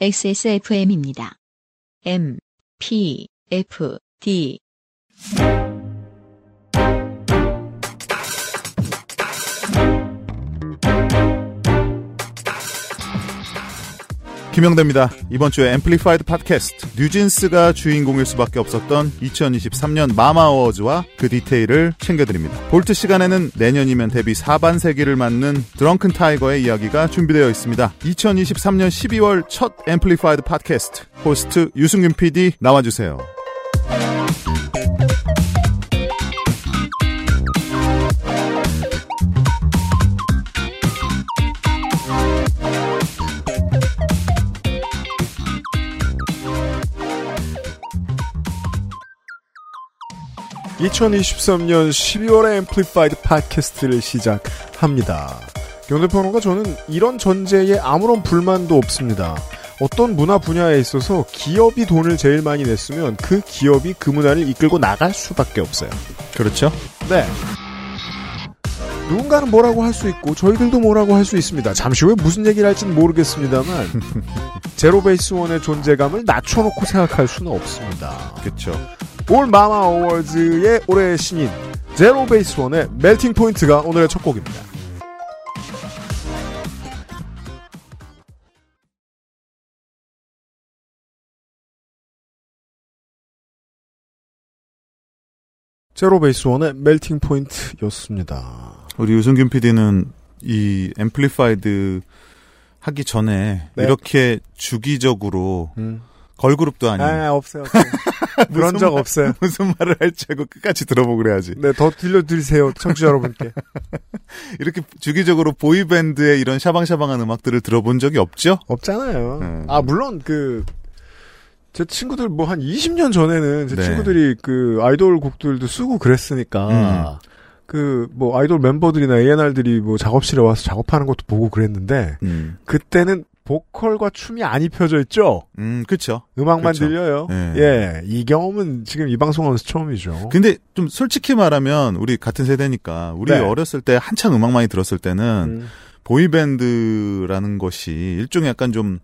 XSFM입니다. M, P, F, D. 김영대입니다. 이번 주에 Amplified 팟캐스트 뉴진스가 주인공일 수밖에 없었던 2023년 마마어워즈와 그 디테일을 챙겨드립니다. Vault 시간에는 내년이면 데뷔 4반세기를 맞는 드렁큰 타이거의 이야기가 준비되어 있습니다. 2023년 12월 첫 Amplified 팟캐스트 호스트 유승균 PD 나와주세요. 2023년 12월에 Amplified 팟캐스트를 시작합니다. 연대평론가 저는 이런 전제에 아무런 불만도 없습니다. 어떤 문화 분야에 있어서 기업이 돈을 제일 많이 냈으면 그 기업이 그 문화를 이끌고 나갈 수밖에 없어요. 그렇죠? 네. 누군가는 뭐라고 할 수 있고 저희들도 뭐라고 할 수 있습니다. 잠시 후에 무슨 얘기를 할지는 모르겠습니다만 제로베이스 원의 존재감을 낮춰놓고 생각할 수는 없습니다. 그렇죠. 올 마마 어워즈의 올해 신인 제로 베이스 원의 Melting Point가 오늘의 첫 곡입니다. 제로 베이스 원의 Melting Point였습니다. 우리 유승균 PD는 이 Amplified 하기 전에 네. 이렇게 주기적으로 걸그룹도 아닌 아, 없어요. 없어요. 그런 적 말- 없어요. 무슨 말을 할지 알고 끝까지 들어보고 그래야지. 네, 더 들려드리세요, 청취자 여러분께. 이렇게 주기적으로 보이밴드의 이런 샤방샤방한 음악들을 들어본 적이 없죠? 없잖아요. 음. 아, 물론 그, 제 친구들 뭐 한 20년 전에는 제 네. 친구들이 그 아이돌 곡들도 쓰고 그랬으니까, 음. 그뭐 아이돌 멤버들이나 A&R들이 뭐 작업실에 와서 작업하는 것도 보고 그랬는데, 음, 그때는 보컬과 춤이 안 입혀져 있죠? 음, 그쵸. 음악만 그렇죠. 들려요. 네. 예. 이 경험은 지금 이 방송하면서 처음이죠. 근데 좀 솔직히 말하면 우리 같은 세대니까 우리 네. 어렸을 때 한창 음악 많이 들었을 때는 음. 보이밴드라는 것이 일종의 약간 좀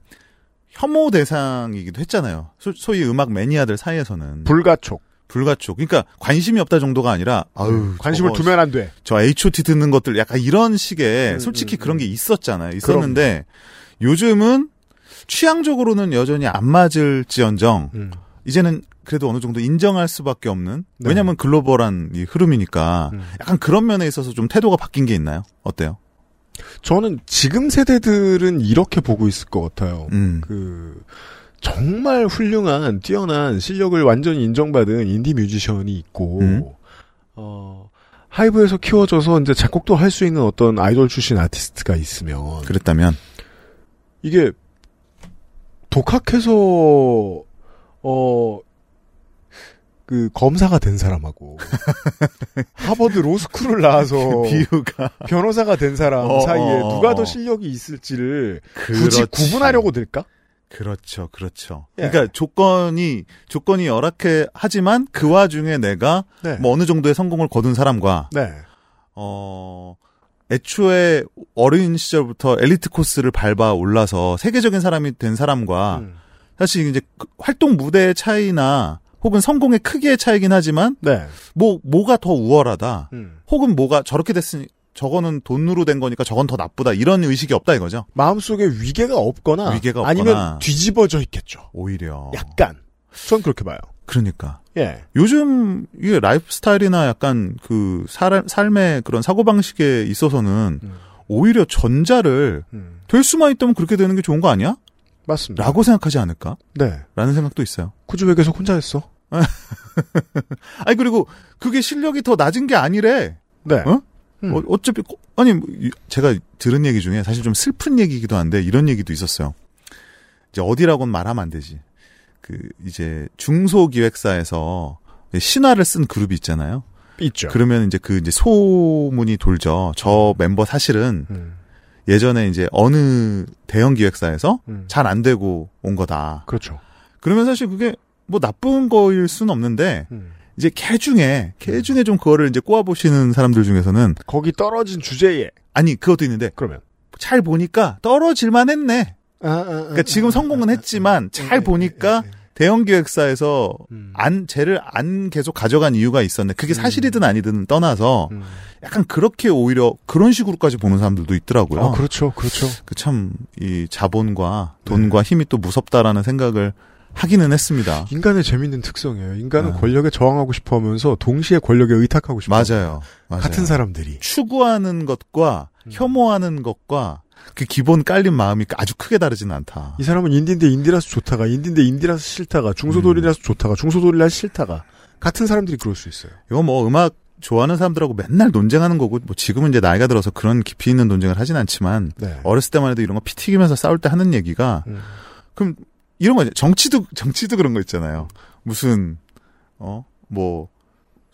혐오 대상이기도 했잖아요. 소, 소위 음악 매니아들 사이에서는 불가촉. 불가촉. 그러니까 관심이 없다 정도가 아니라 아유 관심을 저거 두면 안 돼. 저 H.O.T 듣는 것들 약간 이런 식의 음, 솔직히 음, 그런 게 있었잖아요. 있었는데 요 즘은 취향적으로는 여전히 안 맞을지언정 음. 이제는 그래도 어느 정도 인정할 수밖에 없는 네. 왜냐하면 글로벌한 이 흐름이니까 음. 약간 그런 면에 있어서 좀 태도가 바뀐 게 있나요? 어때요? 저는 지금 세대들은 이렇게 보고 있을 것 같아요. 음. 그 정말 훌륭한 뛰어난 실력을 완전히 인정받은 인디 뮤지션이 있고 음. 어 하이브에서 키워져서 이제 작곡도 할 수 있는 어떤 아이돌 출신 아티스트가 있으면 그랬다면 이게 독학해서 어. 그 검사가 된 사람하고 하버드 로스쿨을 나와서 비유가 변호사가 된 사람 어, 사이에 어, 누가 어. 더 실력이 있을지를 굳이 그렇지. 구분하려고 들까? 그렇죠, 그렇죠. 예. 그러니까 조건이 조건이 열악해 하지만 그 와중에 내가 네. 뭐 어느 정도의 성공을 거둔 사람과 네. 어 애초에 어린 시절부터 엘리트 코스를 밟아 올라서 세계적인 사람이 된 사람과 음. 사실 이제 그 활동 무대의 차이나 혹은 성공의 크기의 차이긴 하지만 네. 뭐 뭐가 더 우월하다 음. 혹은 뭐가 저렇게 됐으니 저거는 돈으로 된 거니까 저건 더 나쁘다 이런 의식이 없다 이거죠 마음속에 위계가 없거나 위계가 없거나. 아니면 뒤집어져 있겠죠. 오히려 약간. 전 그렇게 봐요. 그러니까 예. 요즘 이게 라이프 스타일이나 약간 그 살, 삶의 그런 사고 방식에 있어서는 음. 오히려 전자를 음. 될 수만 있다면 그렇게 되는 게 좋은 거 아니야? 맞습니다. 라고 생각하지 않을까? 네. 라는 생각도 있어요. 굳이 왜 계속 혼자 했어? 아니 그리고 그게 실력이 더 낮은 게 아니래. 네. 어? 음. 어, 어차피 거- 아니 뭐, 이- 제가 들은 얘기 중에 사실 좀 슬픈 얘기이기도 한데 이런 얘기도 있었어요. 이제 어디라고는 말하면 안 되지. 그 이제 중소 기획사에서 신화를 쓴 그룹이 있잖아요. 있죠. 그러면 이제 그 이제 소문이 돌죠. 저 멤버 사실은 음. 예전에 이제 어느 대형 기획사에서 음. 잘안 되고 온 거다. 그렇죠. 그러면 사실 그게 뭐 나쁜 거일 수는 없는데 음. 이제 개 중에 개 중에 좀 그거를 이제 꼬아 보시는 사람들 중에서는 거기 떨어진 주제에 아니 그것도 있는데 그러면 잘 보니까 떨어질만 했네. 아, 아, 아, 그러니까 지금 아, 성공은 아, 했지만 아, 잘 예, 보니까 예, 예. 대형 기획사에서 음. 안 쟤를 안 계속 가져간 이유가 있었네. 그게 사실이든 아니든 떠나서 음. 약간 그렇게 오히려 그런 식으로까지 보는 사람들도 있더라고요. 아, 그렇죠, 그렇죠. 그 참 이 자본과 돈과 힘이 또 무섭다라는 생각을 하기는 했습니다. 인간의 재밌는 특성이에요. 인간은 아. 권력에 저항하고 싶어 하면서 동시에 권력에 의탁하고 싶어. 맞아요. 맞아요. 같은 사람들이. 추구하는 것과 음. 혐오하는 것과 그 기본 깔린 마음이 아주 크게 다르지는 않다. 이 사람은 인디인데 인디라서 좋다가, 인디인데 인디라서 싫다가, 중소돌이라서 좋다가, 중소돌이라서 싫다가. 같은 사람들이 그럴 수 있어요. 이거 뭐 음악 좋아하는 사람들하고 맨날 논쟁하는 거고 뭐 지금은 이제 나이가 들어서 그런 깊이 있는 논쟁을 하진 않지만 네. 어렸을 때만 해도 이런 거 피 튀기면서 싸울 때 하는 얘기가 음. 그럼 이런 거 정치도 정치도 그런 거 있잖아요. 무슨 어 뭐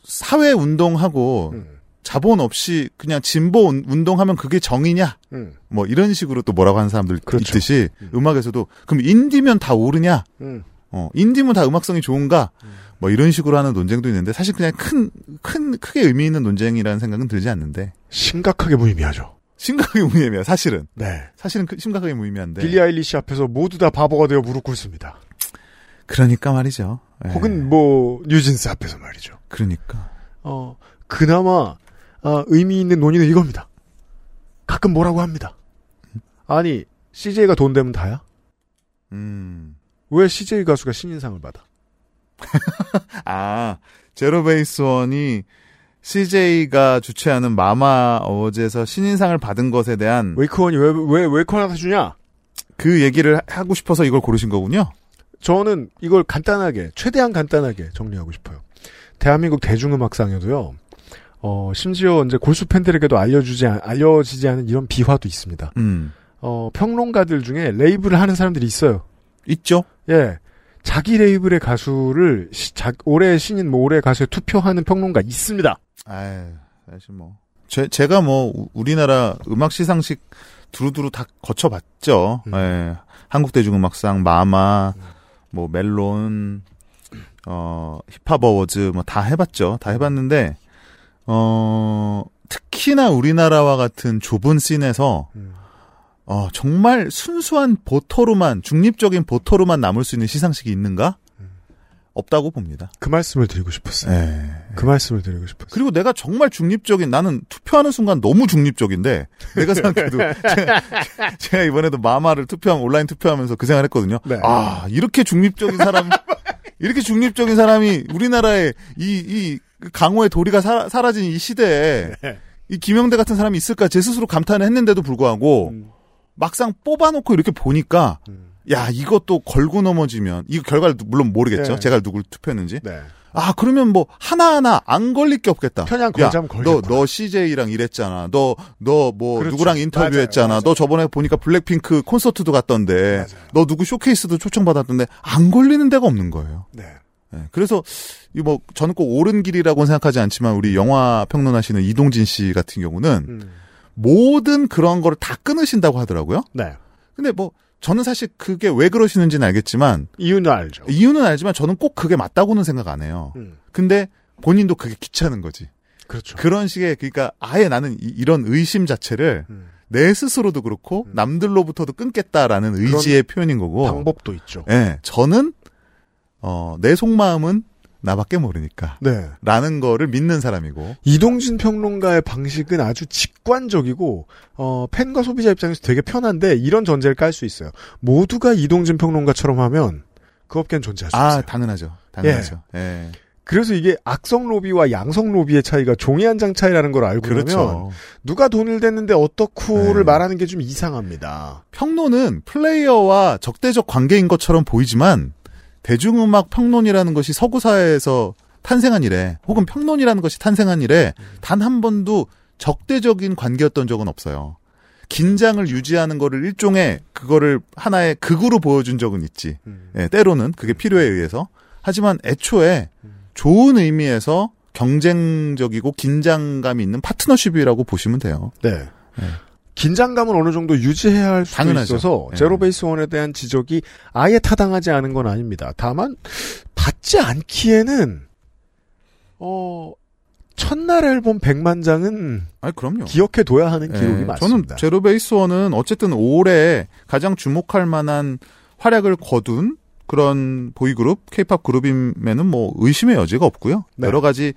사회 운동하고 음. 자본 없이 그냥 진보 운- 운동하면 그게 정의냐? 음. 뭐 이런 식으로 또 뭐라고 하는 사람들 그렇죠. 있듯이 음. 음. 악에서도 그럼 인디면 다 오르냐? 음. 어, 인디면 다 음악성이 좋은가? 뭐 이런 식으로 하는 논쟁도 있는데 사실 그냥 큰, 큰, 크게 의미 있는 논쟁이라는 생각은 들지 않는데 심각하게 무의미하죠. 심각하게 무의미해요, 사실은. 네. 사실은 그- 심각하게 무의미한데. 빌리 아일리시 앞에서 모두 다 바보가 되어 무릎 꿇습니다. 그러니까 말이죠. 예. 혹은 뭐 뉴진스 앞에서 말이죠. 그러니까. 어 그나마 아, 의미 있는 논의는 이겁니다. 가끔 뭐라고 합니다. 아니 CJ가 돈 되면 다야? 음. 왜 CJ 가수가 신인상을 받아? 아, 제로베이스 원이 CJ가 주최하는 마마 어워즈에서 신인상을 받은 것에 대한 웨이크원이 왜 왜 웨이크원한테 주냐? 그 얘기를 하고 싶어서 이걸 고르신 거군요. 저는 이걸 간단하게 최대한 간단하게 정리하고 싶어요. 대한민국 대중음악상에도요. 어 심지어 이제 골수 팬들에게도 알려주지 않- 알려지지 않은 이런 비화도 있습니다. 음. 어 평론가들 중에 레이블을 하는 사람들이 있어요. 있죠? 예. 자기 레이블의 가수를 시- 자- 올해 신인 뭐 올해 가수에 투표하는 평론가 있습니다. 아유, 사실 뭐. 제, 제가 뭐, 우- 우리나라 음악 시상식 두루두루 다 거쳐봤죠. 음. 예. 한국대중음악상, 마마, 뭐, 멜론, 어, 힙합 어워즈, 뭐, 다 해봤죠. 다 해봤는데, 어, 특히나 우리나라와 같은 좁은 scene에서, 어, 정말 순수한 보터로만, 중립적인 보터로만 남을 수 있는 시상식이 있는가? 없다고 봅니다. 그 말씀을 드리고 싶었어요. 예. 그 말씀을 드리고 싶었어요. 그리고 내가 정말 중립적인 나는 투표하는 순간 너무 중립적인데 내가 생각해도 제가, 제가 이번에도 마마를 투표한 온라인 투표하면서 그 생각했거든요. 네. 아 이렇게 중립적인 사람 이렇게 중립적인 사람이 우리나라에 이 이 강호의 도리가 사, 사라진 이 시대에 네. 이 김영대 같은 사람이 있을까 제 스스로 감탄을 했는데도 불구하고 음. 막상 뽑아놓고 이렇게 보니까 음. 야 이것도 걸고 넘어지면 이거 결과를 물론 모르겠죠. 네. 제가 누굴 투표했는지. 네. 아, 그러면 뭐, 하나하나 안 걸릴 게 없겠다. 편향 야, 걸자면 너, 걸겠구나. 너 CJ랑 일했잖아. 너, 너 뭐. 누구랑 인터뷰했잖아. 맞아요, 맞아요. 너 저번에 보니까 블랙핑크 콘서트도 갔던데. 맞아요. 너 누구 쇼케이스도 초청받았던데. 안 걸리는 데가 없는 거예요. 네. 예, 그래서, 이 뭐, 저는 꼭 옳은 길이라고는 생각하지 않지만, 우리 영화 평론하시는 이동진 씨 같은 경우는, 음. 모든 그런 거를 다 끊으신다고 하더라고요. 네. 근데 뭐, 저는 사실 그게 왜 그러시는지는 알겠지만, 이유는 알죠. 이유는 알지만 저는 꼭 그게 맞다고는 생각 안 해요. 음. 근데 본인도 그게 귀찮은 거지. 그렇죠. 그런 식의 그러니까 아예 나는 이, 런 의심 자체를 음. 내 스스로도 그렇고 남들로부터도 끊겠다라는 의지의 표현인 거고. 방법도 있죠. 예. 저는 어, 내 속마음은 나밖에 모르니까. 네. 라는 거를 믿는 사람이고. 이동진 평론가의 방식은 아주 직관적이고 어, 팬과 소비자 입장에서 되게 편한데 이런 전제를 깔 수 있어요. 모두가 이동진 평론가처럼 하면 그 업계는 존재할 수 아, 없어요. 당연하죠. 당연하죠. 예. 그래서 이게 악성 로비와 양성 로비의 차이가 종이 한 장 차이라는 걸 알고 그렇죠. 누가 돈을 댔는데 어떻고를 네. 말하는 게 좀 이상합니다. 평론은 플레이어와 적대적 관계인 것처럼 보이지만 대중음악 평론이라는 것이 서구 사회에서 탄생한 이래 혹은 평론이라는 것이 탄생한 이래 단 한 번도 적대적인 관계였던 적은 없어요. 긴장을 유지하는 거를 일종의 그거를 하나의 극으로 보여준 적은 있지. 예, 때로는 그게 필요에 의해서. 하지만 애초에 좋은 의미에서 경쟁적이고 긴장감이 있는 파트너십이라고 보시면 돼요. 네. 네. 긴장감은 어느 정도 유지해야 할 수도 당연하죠. 있어서 네. 제로베이스 원에 대한 지적이 아예 타당하지 않은 건 아닙니다. 다만 받지 않기에는 어 첫날 앨범 100만 장은 아니 그럼요. 기억해 둬야 하는 기록이 예, 맞습니다. 저는 제로 베이스 원은 어쨌든 올해 가장 주목할 만한 활약을 거둔 그런 보이그룹, 케이팝 그룹이면은 뭐 의심의 여지가 없고요. 네. 여러 가지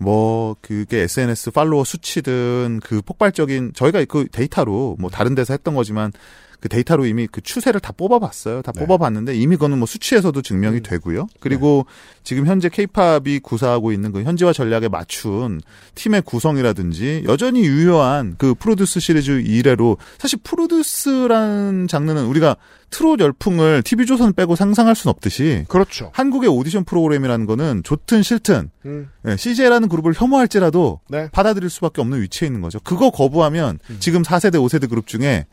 뭐 그게 SNS 팔로워 수치든 그 폭발적인 저희가 그 데이터로 뭐 다른 데서 했던 거지만 그 데이터로 이미 그 추세를 다 뽑아봤어요. 다 네. 뽑아봤는데 이미 그거는 뭐 수치에서도 증명이 음. 되고요. 그리고 지금 현재 케이팝이 구사하고 있는 그 현지화 전략에 맞춘 팀의 구성이라든지 여전히 유효한 그 프로듀스 시리즈 이래로 사실 프로듀스라는 장르는 우리가 트롯 열풍을 TV조선 빼고 상상할 순 없듯이 그렇죠. 한국의 오디션 프로그램이라는 거는 좋든 싫든 음, CJ라는 그룹을 혐오할지라도 네. 받아들일 수밖에 없는 위치에 있는 거죠. 그거 거부하면 음. 지금 4세대, 5세대 그룹 중에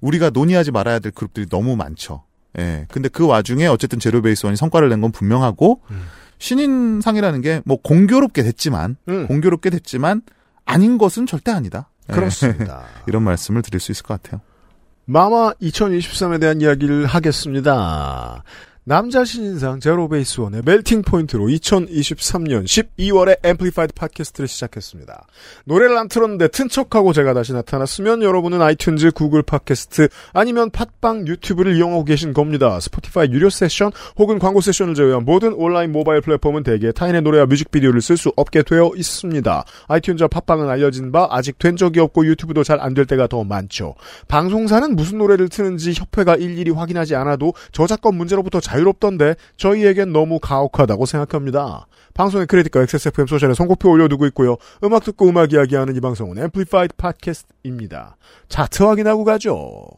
우리가 논의하지 말아야 될 그룹들이 너무 많죠. 예. 근데 그 와중에 어쨌든 제로베이스 원이 성과를 낸 건 분명하고 음. 신인상이라는 게 뭐 공교롭게 됐지만 음, 공교롭게 됐지만 아닌 것은 절대 아니다. 예. 그렇습니다. 이런 말씀을 드릴 수 있을 것 같아요. 마마 2023에 대한 이야기를 하겠습니다. 남자 신인상 제로베이스 원의 Melting Point로 2023년 12월에 Amplified 팟캐스트를 시작했습니다. 노래를 안 틀었는데 튼 척하고 제가 다시 나타났으면 여러분은 아이튠즈, 구글 팟캐스트 아니면 팟빵 유튜브를 이용하고 계신 겁니다. 스포티파이 유료 세션 혹은 광고 세션을 제외한 모든 온라인 모바일 플랫폼은 대개 타인의 노래와 뮤직비디오를 쓸 수 없게 되어 있습니다. 아이튠즈와 팟빵은 알려진 바 아직 된 적이 없고 유튜브도 잘 안 될 때가 더 많죠. 방송사는 무슨 노래를 트는지 협회가 일일이 확인하지 않아도 저작권 문제로부터 자유롭던데 저희에겐 너무 가혹하다고 생각합니다. 방송의 credit과 XSFM social에 선곡표 올려두고 있고요. 음악 듣고 음악 이야기하는 이 방송은 Amplified 팟캐스트입니다. 차트 확인하고 가죠.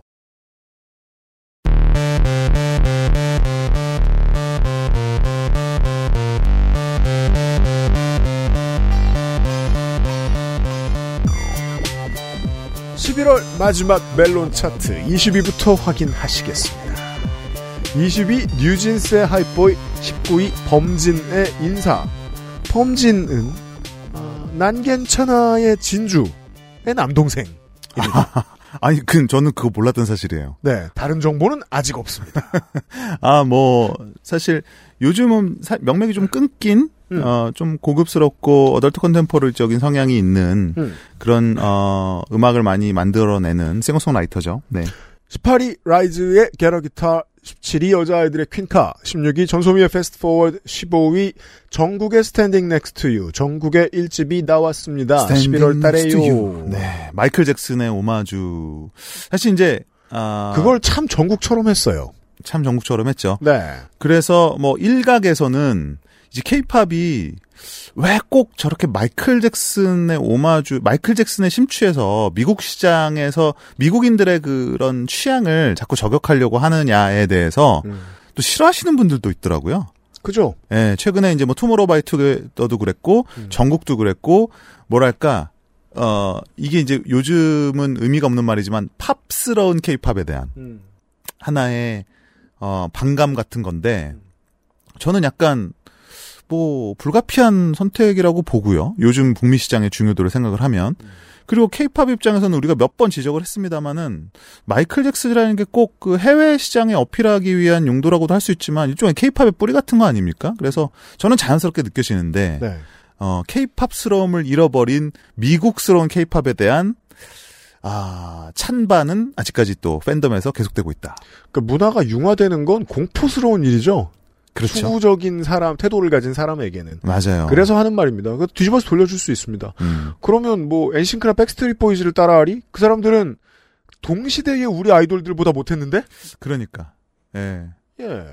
(11월) 마지막 멜론 차트 20위부터 확인하시겠습니다. 20위 뉴진스의 하이보이 19위 범진의 인사 범진은 어, 난 괜찮아의 진주의 남동생 아니, 그 저는 그거 몰랐던 사실이에요. 네 다른 정보는 아직 없습니다 아, 뭐 사실 요즘은 사- 명맥이 좀 끊긴 음. 어, 좀 고급스럽고 어덜트 컨템포럴적인 성향이 있는 음. 그런 어, 음악을 많이 만들어내는 싱어송라이터죠. 네. 18위 라이즈의 Get A Guitar 17위 여자아이들의 퀸카 16위 전소미의 Fast Forward 15위 정국의 Standing Next to You 정국의 1집이 나왔습니다 11월 달에요 네. 마이클 잭슨의 오마주. 사실 이제 아, 그걸 참 정국처럼 했어요 참 정국처럼 했죠. 네 그래서 뭐 일각에서는 이제 케이팝이 왜 꼭 저렇게 마이클 잭슨의 오마주, 마이클 잭슨에 심취해서 미국 시장에서 미국인들의 그런 취향을 자꾸 저격하려고 하느냐에 대해서 음. 또 싫어하시는 분들도 있더라고요. 그죠 예, 최근에 이제 뭐 투모로우바이투게더도 그랬고 음. 전국도 그랬고 뭐랄까 어 이게 이제 요즘은 의미가 없는 말이지만 팝스러운 케이팝에 대한 음. 하나의 어 반감 같은 건데 저는 약간 뭐 불가피한 선택이라고 보고요. 요즘 북미 시장의 중요도를 생각을 하면 그리고 케이팝 입장에서는 우리가 몇 번 지적을 했습니다마는 마이클 잭슨이라는 게 꼭 그 해외 시장에 어필하기 위한 용도라고도 할 수 있지만 일종의 케이팝의 뿌리 같은 거 아닙니까? 그래서 저는 자연스럽게 느껴지는데 네. 어 케이팝스러움을 잃어버린 미국스러운 케이팝에 대한 아 찬반은 아직까지 또 팬덤에서 계속되고 있다. 그 문화가 융화되는 건 공포스러운 일이죠. 그렇죠. 수구적인 사람, 태도를 가진 사람에게는. 맞아요. 그래서 하는 말입니다. 그 뒤집어서 돌려줄 수 있습니다. 음. 그러면 뭐 엔싱크나 백스트리트 보이즈를 따라하리? 그 사람들은 동시대의 우리 아이돌들보다 못했는데? 그러니까. 예. 예.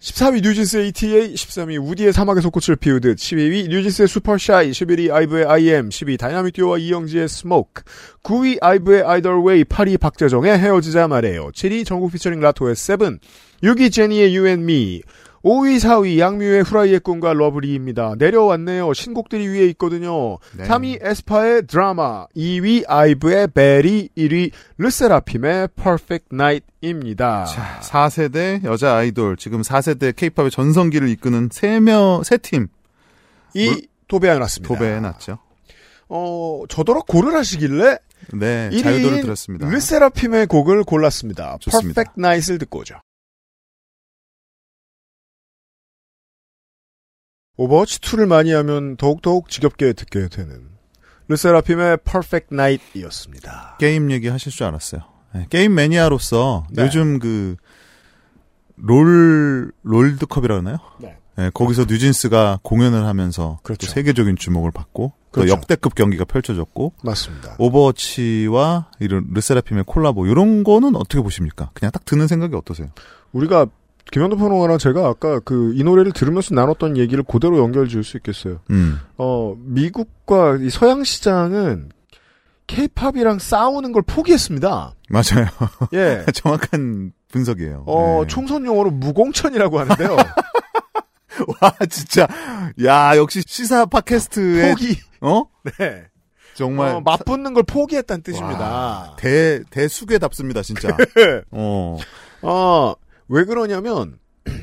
14위 뉴진스의 ETA, 13위 우디의 사막에서 꽃을 피우듯, 12위 뉴진스의 Super Shy, 11위 아이브의 I AM, 10위 다이나믹 듀오와 이영지의 Smoke, 9위 아이브의 Either Way, 8위 박재정의 헤어지자 말해요, 7위 정국 featuring Latto의 Seven, 6위 제니의 Me, 5위, 4위 악뮤의 후라이의 꿈과 Love Lee입니다. 내려왔네요. 신곡들이 위에 있거든요. 네. 3위 에스파의 Drama, 2위 아이브의 Baddie, 1위 르세라핌의 Perfect Night입니다. 자, 4세대 여자 아이돌, 지금 4세대 케이팝의 전성기를 이끄는 3명, 3팀 이 도배해 놨습니다. 도배해 놨죠. 어, 저더러 고르라 하시길래 네, 1위인 자유도를 들었습니다. 르세라핌의 곡을 골랐습니다. 좋습니다. Perfect Night을 듣고 오죠. 오버워치 2를 많이 하면 더욱더욱 지겹게 듣게 되는 르세라핌의 Perfect Night이었습니다. 게임 얘기 하실 줄 알았어요. 네, 게임 매니아로서 네. 요즘 그, 롤, 롤드컵이라 그러나요? 네. 네, 거기서 뉴진스가 공연을 하면서 그렇죠. 또 세계적인 주목을 받고 또 그렇죠. 역대급 경기가 펼쳐졌고 맞습니다. 오버워치와 이런 르세라핌의 콜라보 이런 거는 어떻게 보십니까? 그냥 딱 드는 생각이 어떠세요? 우리가 김영대 평론가랑 제가 아까 그 이 노래를 들으면서 나눴던 얘기를 그대로 연결 지을 수 있겠어요. 음, 어, 미국과 이 서양 시장은 케이팝이랑 싸우는 걸 포기했습니다. 맞아요. 예. 정확한 분석이에요. 어, 네. 총선 용어로 무공천이라고 하는데요. 와 진짜 야 역시 시사 팟캐스트의 포기. 어 네. 정말 어, 맞붙는 걸 포기했다는 와, 뜻입니다. 대 대수괴답습니다 진짜. 어 어, 왜 그러냐면,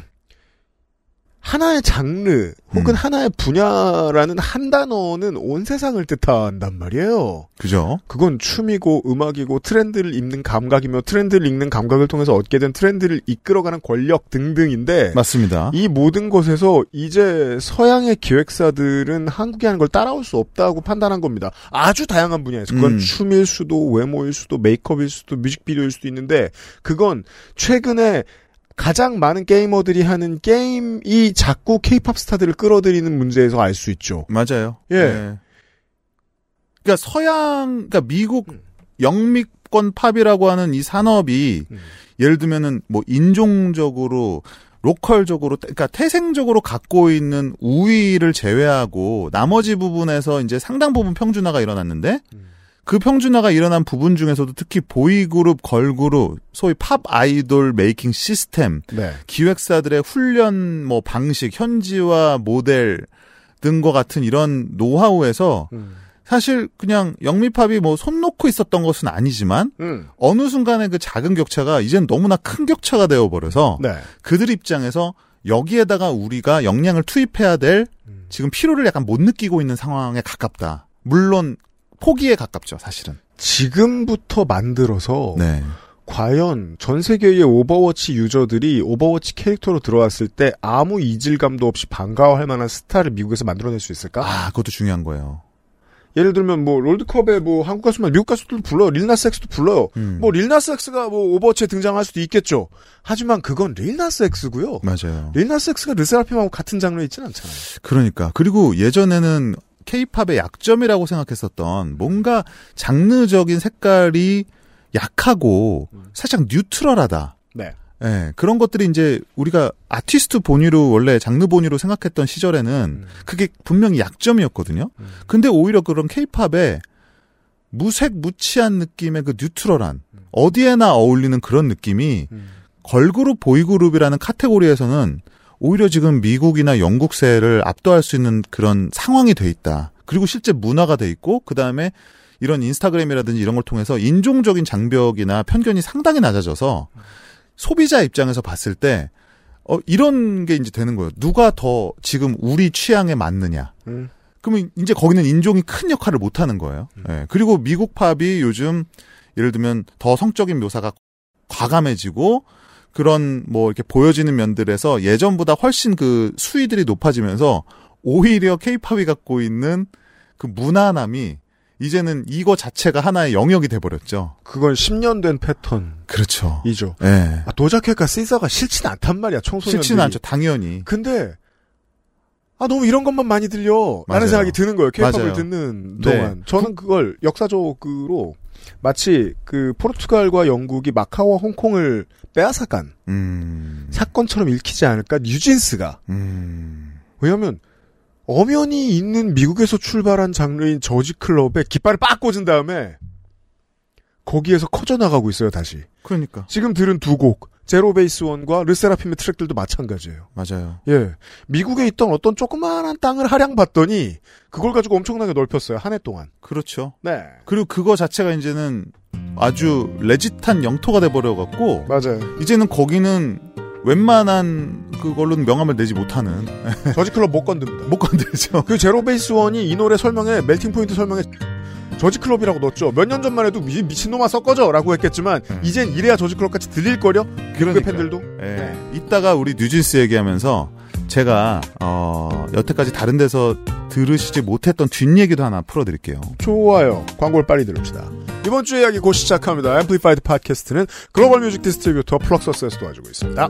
하나의 장르, 혹은 음. 하나의 분야라는 한 단어는 온 세상을 뜻한단 말이에요. 그죠? 그건 춤이고, 음악이고, 트렌드를 읽는 감각이며, 트렌드를 읽는 감각을 통해서 얻게 된 트렌드를 이끌어가는 권력 등등인데, 맞습니다. 이 모든 것에서 이제 서양의 기획사들은 한국이 하는 걸 따라올 수 없다고 판단한 겁니다. 아주 다양한 분야에서. 그건 음. 춤일 수도, 외모일 수도, 메이크업일 수도, 뮤직비디오일 수도 있는데, 그건 최근에 가장 많은 게이머들이 하는 게임이 자꾸 케이팝 스타들을 끌어들이는 문제에서 알 수 있죠. 맞아요. 예. 네. 그러니까 서양, 그러니까 미국 음. 영미권 팝이라고 하는 이 산업이 음. 예를 들면은 뭐 인종적으로 로컬적으로 그러니까 태생적으로 갖고 있는 우위를 제외하고 나머지 부분에서 이제 상당 부분 평준화가 일어났는데 음. 그 평준화가 일어난 부분 중에서도 특히 보이그룹, 걸그룹, 소위 팝 아이돌 메이킹 시스템, 네. 기획사들의 훈련 뭐 방식, 현지화 모델 등과 같은 이런 노하우에서 음. 사실 그냥 영미팝이 뭐 손 놓고 있었던 것은 아니지만 음. 어느 순간에 그 작은 격차가 이젠 너무나 큰 격차가 되어 버려서 네. 그들 입장에서 여기에다가 우리가 역량을 투입해야 될 음. 지금 필요를 약간 못 느끼고 있는 상황에 가깝다. 물론 포기에 가깝죠, 사실은. 지금부터 만들어서 네. 과연 전 세계의 오버워치 유저들이 오버워치 캐릭터로 들어왔을 때 아무 이질감도 없이 반가워할 만한 스타를 미국에서 만들어낼 수 있을까? 아, 그것도 중요한 거예요. 예를 들면 뭐 롤드컵에 뭐 한국 가수만 미국 가수들도 불러요. 릴나스엑스도 불러요. 음. 뭐 릴나스엑스가 뭐 오버워치에 등장할 수도 있겠죠. 하지만 그건 릴나스엑스고요. 맞아요. 릴나스엑스가 르세라핌하고 같은 장르에 있지는 않잖아요. 그러니까 그리고 예전에는 케이팝의 약점이라고 생각했었던 뭔가 장르적인 색깔이 약하고 살짝 뉴트럴하다. 네. 예, 그런 것들이 이제 우리가 아티스트 본위로 원래 장르 본위로 생각했던 시절에는 음. 그게 분명히 약점이었거든요. 근데 오히려 그런 케이팝에 무색 무취한 느낌의 그 뉴트럴한 어디에나 어울리는 그런 느낌이 음. 걸그룹 보이그룹이라는 카테고리에서는 오히려 지금 미국이나 영국세를 압도할 수 있는 그런 상황이 돼 있다. 그리고 실제 문화가 돼 있고 그 다음에 이런 인스타그램이라든지 이런 걸 통해서 인종적인 장벽이나 편견이 상당히 낮아져서 소비자 입장에서 봤을 때 어, 이런 게 이제 되는 거예요. 누가 더 지금 우리 취향에 맞느냐. 음. 그러면 이제 거기는 인종이 큰 역할을 못 하는 거예요. 예. 그리고 미국 팝이 요즘 예를 들면 더 성적인 묘사가 과감해지고 그런 뭐 이렇게 보여지는 면들에서 예전보다 훨씬 그 수위들이 높아지면서 오히려 케이팝이 갖고 있는 그 무난함이 이제는 이거 자체가 하나의 영역이 돼 버렸죠. 그건 10년 된 패턴이죠. 그렇죠. 예. 아, 도자켓과 시서가 싫진 않단 말이야. 청소년들이. 싫지는 않죠. 당연히. 근데 아 너무 이런 것만 많이 들려 맞아요. 라는 생각이 드는 거예요. 케이팝을. 듣는 네. 동안 저는 그걸 역사적으로 마치 그 포르투갈과 영국이 마카오와 홍콩을 빼앗아간 음. 사건처럼 읽히지 않을까? 뉴진스가. 음. 왜냐하면 엄연히 있는 미국에서 출발한 장르인 저지 클럽에 깃발을 빡 꽂은 다음에 거기에서 커져 나가고 있어요 다시. 그러니까. 지금 들은 두 곡 제로 베이스 원과 르세라핌의 트랙들도 마찬가지예요. 맞아요. 예. 미국에 있던 어떤 조그마한 땅을 할양받더니 그걸 가지고 엄청나게 넓혔어요. 한 해 동안. 그렇죠. 네. 그리고 그거 자체가 이제는 아주 레짓한 영토가 돼 버려 갖고 맞아요. 이제는 거기는 웬만한 그걸로는 명함을 내지 못하는 저지클럽 못 건듭니다. 못 건들죠. 그 제로 베이스 원이 이 노래 설명에 멜팅 포인트 설명에 저지클럽이라고 넣었죠. 몇 년 전만 해도 미, 미친놈아 섞어져 라고 했겠지만 음. 이젠 이래야 저지클럽 같이 들릴거려? 그러니까. 팬들도? 예. 네. 이따가 우리 뉴진스 얘기하면서 제가 어, 여태까지 다른 데서 들으시지 못했던 뒷얘기도 하나 풀어드릴게요. 좋아요. 광고를 빨리 들읍시다. 이번 주 이야기 곧 시작합니다. Amplified 팟캐스트는 글로벌 music distributor 플럭서스에서 도와주고 있습니다.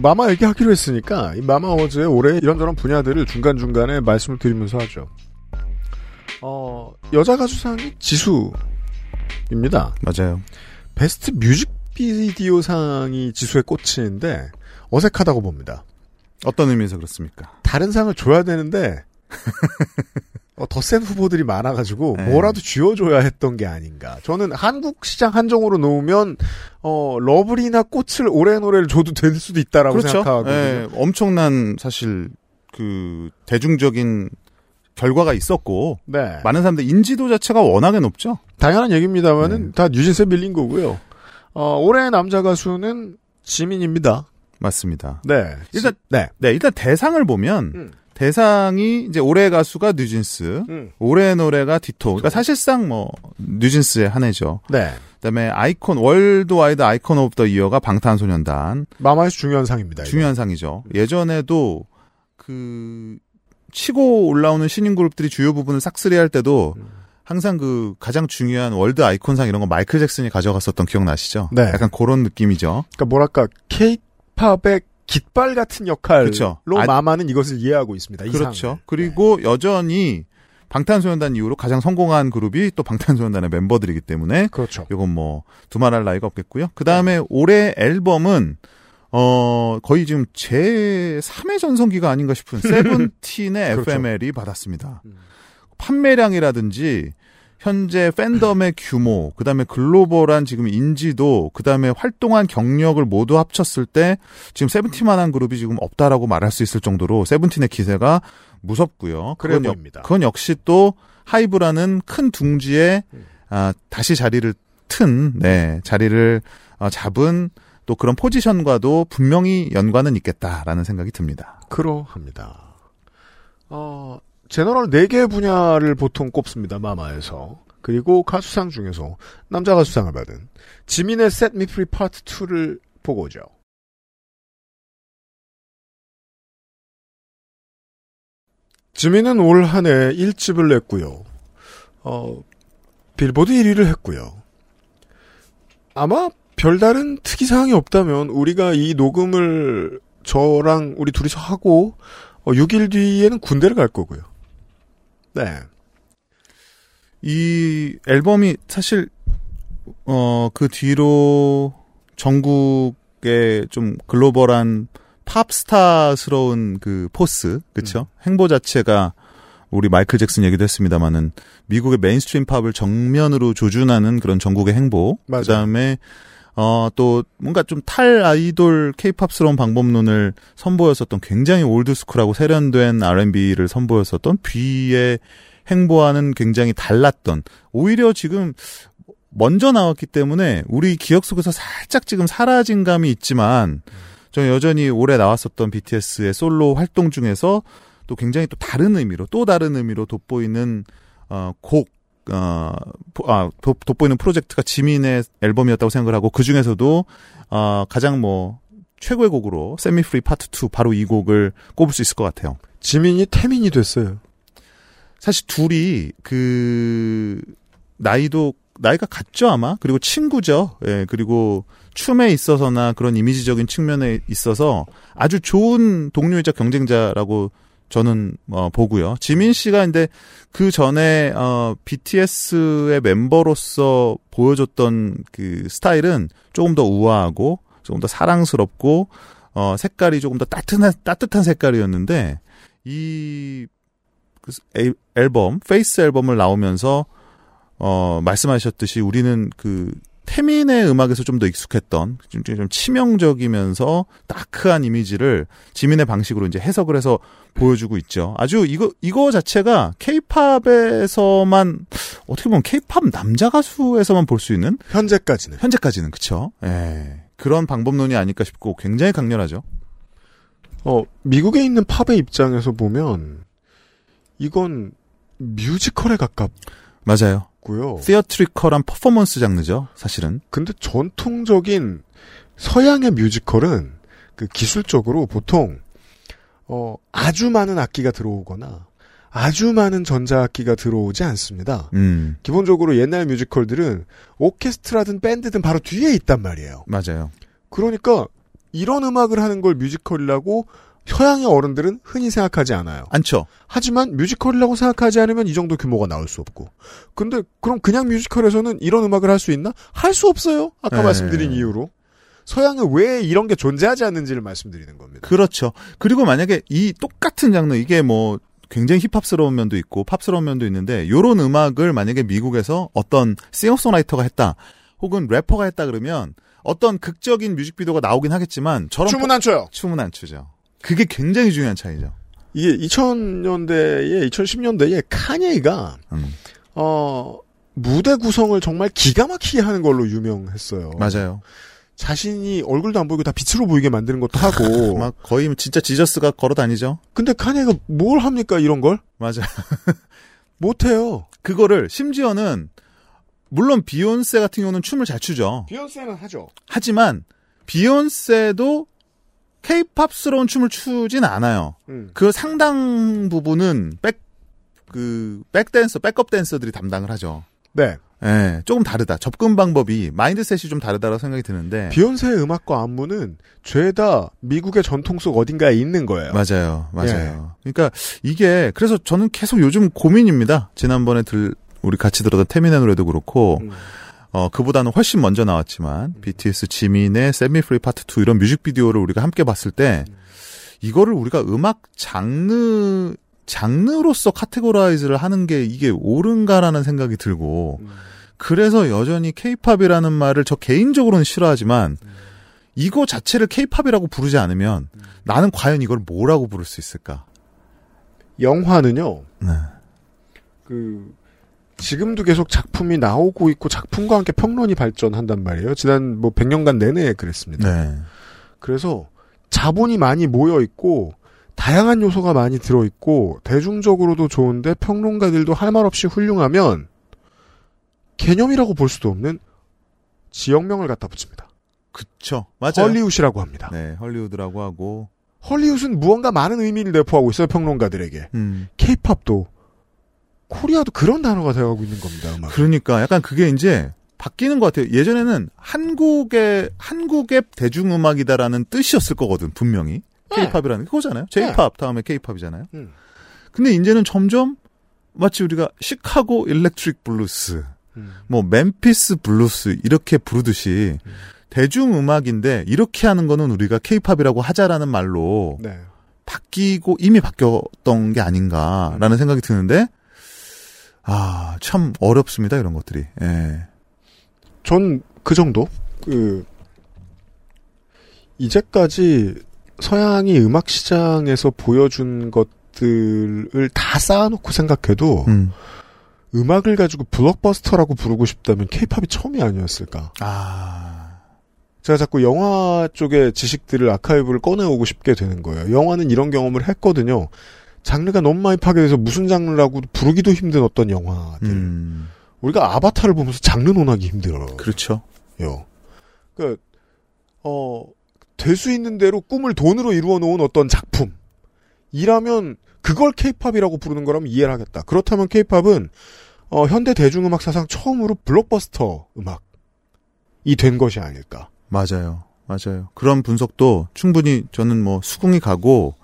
MAMA 얘기하기로 했으니까 이 마마 어워즈의 올해 이런저런 분야들을 중간중간에 말씀을 드리면서 하죠. 어, 여자 가수상이 지수입니다. 맞아요. 베스트 뮤직비디오 상이 지수에 꽂히는데 어색하다고 봅니다. 어떤 의미에서 그렇습니까? 다른 상을 줘야 되는데 어, 더센 후보들이 많아가지고 네. 뭐라도 쥐어줘야 했던 게 아닌가. 저는 한국 시장 한정으로 놓으면 어, 러브리나 꽃을 올해 노래를 줘도 될 수도 있다라고 그렇죠. 생각하거든요. 예, 엄청난 사실 그 대중적인 결과가 있었고 네. 많은 사람들 인지도 자체가 워낙에 높죠. 당연한 얘기입니다만은 네. 다 뉴진스에 밀린 거고요. 어, 올해 남자 가수는 지민입니다. 맞습니다. 네. 일단- 네. 네, 일단 대상을 보면 음. 대상이 이제 올해 가수가 뉴진스, 음. 올해 노래가 Ditto. 그러니까 사실상 뭐 뉴진스의 한 해죠. 네. 그다음에 Icon Worldwide Icon of the Year가 방탄소년단 MAMA에서 중요한 상입니다. 이거. 중요한 상이죠. 예전에도 그 치고 올라오는 신인 그룹들이 주요 부분을 싹쓸이할 때도 음. 항상 그 가장 중요한 월드 아이콘상 이런 거 마이클 잭슨이 가져갔었던 기억 나시죠? 네. 약간 그런 느낌이죠. 그러니까 뭐랄까 케이팝의 깃발 같은 역할로. 아- 마마는 이것을 이해하고 있습니다. 이 그렇죠. 상을. 그리고 여전히 방탄소년단 이후로 가장 성공한 그룹이 또 방탄소년단의 멤버들이기 때문에 그렇죠. 이건 뭐 두말할 나위가 없겠고요. 그 다음에 올해 앨범은 어 거의 지금 제 3회 전성기가 아닌가 싶은 세븐틴의 그렇죠. FML이 받았습니다. 음. 판매량이라든지 현재 팬덤의 규모, 그 다음에 글로벌한 지금 인지도, 그 다음에 활동한 경력을 모두 합쳤을 때 지금 세븐틴만한 그룹이 지금 없다라고 말할 수 있을 정도로 세븐틴의 기세가 무섭고요. 그래 그건, 역- 보입니다. 그건 역시 또 하이브라는 큰 둥지에 음. 아, 다시 자리를 튼, 네, 자리를 어, 잡은 또 그런 포지션과도 분명히 연관은 있겠다라는 생각이 듭니다. 그러합니다. 어, 제너럴 4개 분야를 보통 꼽습니다. 마마에서. 그리고 가수상 중에서 남자 가수상을 받은 지민의 Set Me Free Part 2를 보고 오죠. 지민은 올 한 해 1집을 냈고요. 어, 빌보드 1위를 했고요. 아마 별다른 특이사항이 없다면 우리가 이 녹음을 저랑 우리 둘이서 하고 어, 6일 뒤에는 군대를 갈 거고요. 네. 이 앨범이 사실 어 그 뒤로 전국의 좀 글로벌한 팝스타스러운 그 포스 그쵸 행보 자체가 우리 마이클 잭슨 얘기도 했습니다마는 미국의 mainstream 팝을 정면으로 조준하는 그런 정국의 행보 맞아요. 그다음에 어 또 뭔가 좀 탈 아이돌 케이팝스러운 방법론을 선보였었던 굉장히 old school하고 세련된 R&B를 선보였었던 뷔의 행보와는 굉장히 달랐던 오히려 지금 먼저 나왔기 때문에 우리 기억 속에서 살짝 지금 사라진 감이 있지만 저 여전히 올해 나왔었던 BTS의 솔로 활동 중에서 또 굉장히 또 다른 의미로 또 다른 의미로 돋보이는 어 곡 어, 포- 아, 돋- 돋보이는 프로젝트가 지민의 앨범이었다고 생각을 하고 그 중에서도 어, 가장 뭐 최고의 곡으로 Set Me Free Part 2 바로 이 곡을 꼽을 수 있을 것 같아요. 지민이 태민이 됐어요. 사실 둘이 그 나이도 나이가 같죠 아마 그리고 친구죠 예 그리고 춤에 있어서나 그런 이미지적인 측면에 있어서 아주 좋은 동료이자 경쟁자라고 저는 어, 보고요. 지민 씨가 근데 그 전에 어 BTS의 멤버로서 보여줬던 그 스타일은 조금 더 우아하고 조금 더 사랑스럽고 어 색깔이 조금 더 따뜻한 따뜻한 색깔이었는데 이그 앨- 앨범 Face 앨범을 나오면서 어 말씀하셨듯이 우리는 그 태민의 음악에서 좀 더 익숙했던 좀, 좀 치명적이면서 다크한 이미지를 지민의 방식으로 이제 해석을 해서 보여주고 있죠. 아주 이거 이거 자체가 케이팝에서만 어떻게 보면 케이팝 남자 가수에서만 볼 수 있는 현재까지는. 현재까지는 그쵸. 예. 그런 방법론이 아닐까 싶고 굉장히 강렬하죠. 어, 미국에 있는 팝의 입장에서 보면 이건 뮤지컬에 가깝고요. 맞아요. 시어트리컬한 퍼포먼스 장르죠, 사실은. 근데 전통적인 서양의 뮤지컬은 그 기술적으로 보통 어, 아주 많은 악기가 들어오거나 아주 많은 전자악기가 들어오지 않습니다. 음, 기본적으로 옛날 뮤지컬들은 오케스트라든 밴드든 바로 뒤에 있단 말이에요. 맞아요. 그러니까 이런 음악을 하는 걸 뮤지컬이라고 서양의 어른들은 흔히 생각하지 않아요. 않죠. 하지만 뮤지컬이라고 생각하지 않으면 이 정도 규모가 나올 수 없고. 근데 그럼 그냥 뮤지컬에서는 이런 음악을 할 수 있나? 할 수 없어요. 아까 네. 말씀드린 이유로. 서양은 왜 이런 게 존재하지 않는지를 말씀드리는 겁니다. 그렇죠. 그리고 만약에 이 똑같은 장르, 이게 뭐, 굉장히 힙합스러운 면도 있고, 팝스러운 면도 있는데, 요런 음악을 만약에 미국에서 어떤 싱어송라이터가 했다, 혹은 래퍼가 했다 그러면, 어떤 극적인 뮤직비디오가 나오긴 하겠지만, 저런 춤은 안 춰요. 춤은 안 추죠. 그게 굉장히 중요한 차이죠. 이게 2000년대에 2010년대에 카니에가 음, 어 무대 구성을 정말 기가 막히게 하는 걸로 유명했어요. 맞아요. 자신이 얼굴도 안 보이고 다 빛으로 보이게 만드는 것도 하고. 막 거의 진짜 지저스가 걸어 다니죠. 근데 카니에가 뭘 합니까 이런 걸? 맞아요. 못해요. 그거를 심지어는 물론 비욘세 같은 경우는 춤을 잘 추죠. 비욘세는 하죠. 하지만 비욘세도 케이팝스러운 춤을 추진 않아요. 음. 그 상당 부분은 백, 그, 백댄서, 백업 댄서들이 담당을 하죠. 네. 예, 조금 다르다. 접근 방법이, 마인드셋이 좀 다르다고 생각이 드는데. 비욘세의 음악과 안무는 죄다 미국의 전통 속 어딘가에 있는 거예요. 맞아요. 맞아요. 그러니까 이게, 그래서 저는 계속 요즘 고민입니다. 지난번에 들, 우리 같이 들었던 태민의 노래도 그렇고, 음. 어, 그보다는 훨씬 먼저 나왔지만, BTS 지민의 Set Me Free Part 2 이런 뮤직비디오를 우리가 함께 봤을 때, 이거를 우리가 음악 장르, 장르로서 categorize를 하는 게 이게 옳은가라는 생각이 들고, 그래서 여전히 케이팝이라는 말을 저 개인적으로는 싫어하지만, 이거 자체를 케이팝이라고 부르지 않으면, 나는 과연 이걸 뭐라고 부를 수 있을까? 영화는요. 네. 그 지금도 계속 작품이 나오고 있고 작품과 함께 평론이 발전한단 말이에요. 지난 뭐 100년간 내내 그랬습니다. 네. 그래서 자본이 많이 모여 있고 다양한 요소가 많이 들어 있고 대중적으로도 좋은데 평론가들도 할 말 없이 훌륭하면 개념이라고 볼 수도 없는 지역명을 갖다 붙입니다. 그쵸. 맞아요. 헐리우드라고 합니다. 네, 헐리우드라고 하고, 헐리우드는 무언가 많은 의미를 내포하고 있어요, 평론가들에게. 음. 케이팝도 코리아도 그런 단어가 되어가고 있는 겁니다, 음악. 그러니까 약간 그게 이제 바뀌는 것 같아요. 예전에는 한국의 한국의 대중음악이다라는 뜻이었을 거거든 분명히 케이팝이라는 게 그거잖아요. 제이팝 다음에 케이팝이잖아요. 음. 근데 이제는 점점 마치 우리가 시카고 electric 블루스, 음. 뭐 멤피스 블루스 이렇게 부르듯이 대중음악인데 이렇게 하는 거는 우리가 케이팝이라고 하자라는 말로 네. 바뀌고 이미 바뀌었던 게 아닌가라는 생각이 드는데 아 참 어렵습니다 이런 것들이. 예. 전 그 정도? 그, 이제까지 서양이 음악 시장에서 보여준 것들을 다 쌓아놓고 생각해도 음. 음악을 가지고 블록버스터라고 부르고 싶다면 케이팝이 처음이 아니었을까. 아 제가 자꾸 영화 쪽의 지식들을 아카이브를 꺼내오고 싶게 되는 거예요. 영화는 이런 경험을 했거든요. 장르가 너무 많이 파괴돼서 무슨 장르라고 부르기도 힘든 어떤 영화들. 음. 우리가 아바타를 보면서 장르 논하기 힘들어요. 그렇죠. 그, 어, 될 수 있는 대로 꿈을 돈으로 이루어 놓은 어떤 작품. 이라면, 그걸 케이팝이라고 부르는 거라면 이해를 하겠다. 그렇다면 케이팝은, 어, 현대 대중음악 사상 처음으로 블록버스터 음악이 된 것이 아닐까. 맞아요. 맞아요. 그런 분석도 충분히 저는 뭐 수긍이 가고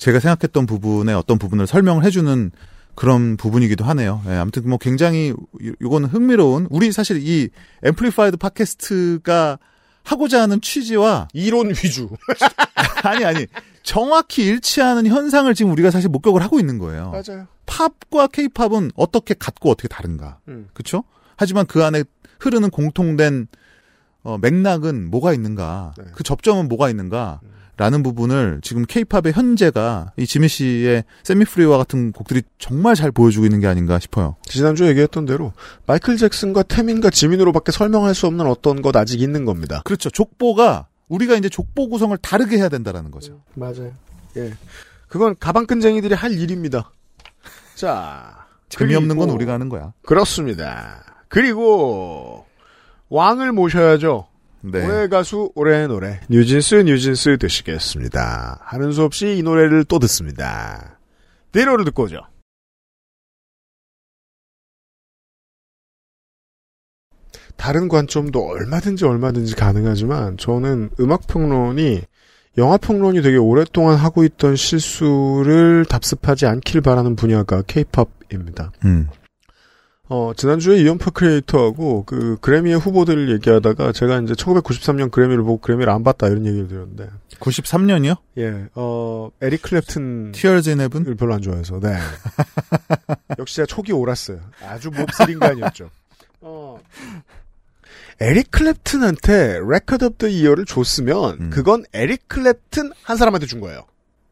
제가 생각했던 부분의 어떤 부분을 설명을 해주는 그런 부분이기도 하네요. 예, 아무튼 뭐 굉장히 이- 이거는 흥미로운 우리 사실 이 Amplified 팟캐스트가 하고자 하는 취지와 이론 위주. 아니 아니 정확히 일치하는 현상을 지금 우리가 사실 목격을 하고 있는 거예요. 맞아요. 팝과 케이팝은 어떻게 같고 어떻게 다른가. 음. 그렇죠? 하지만 그 안에 흐르는 공통된 어, 맥락은 뭐가 있는가? 네. 그 접점은 뭐가 있는가? 라는 부분을 지금 케이팝의 현재가 이 지미 씨의 세미프리와 같은 곡들이 정말 잘 보여주고 있는 게 아닌가 싶어요. 지난주에 얘기했던 대로 마이클 잭슨과 태민과 지민으로밖에 설명할 수 없는 어떤 것 아직 있는 겁니다. 그렇죠. 족보가 우리가 이제 족보 구성을 다르게 해야 된다라는 거죠. 맞아요. 예. 그건 가방끈쟁이들이 할 일입니다. 자. 재미없는 건 그리고- 우리가 하는 거야. 그렇습니다. 그리고 왕을 모셔야죠. 네. 올해 가수 올해의 노래 뉴진스 뉴진스 되시겠습니다. 하는 수 없이 이 노래를 또 듣습니다. 내로를 듣고 오죠. 다른 관점도 얼마든지 얼마든지 가능하지만 저는 음악 평론이 영화 평론이 되게 오랫동안 하고 있던 실수를 답습하지 않길 바라는 분야가 케이팝입니다. 음. 어, 지난주에 이연파 크리에이터하고 그 그래미의 후보들을 얘기하다가 제가 이제 1993년 그래미를 보고 그래미를 안 봤다 이런 얘기를 드렸는데 93년이요? 예, 어, 에릭 클랩튼 Tears in Heaven? 을 별로 안 좋아해서 네. 역시 촉이 옳았어요. 아주 몹쓸 인간이었죠. 어. 에릭 클랩튼한테 Record of the Year를 줬으면 음. 그건 에릭 클랩튼 한 사람한테 준 거예요.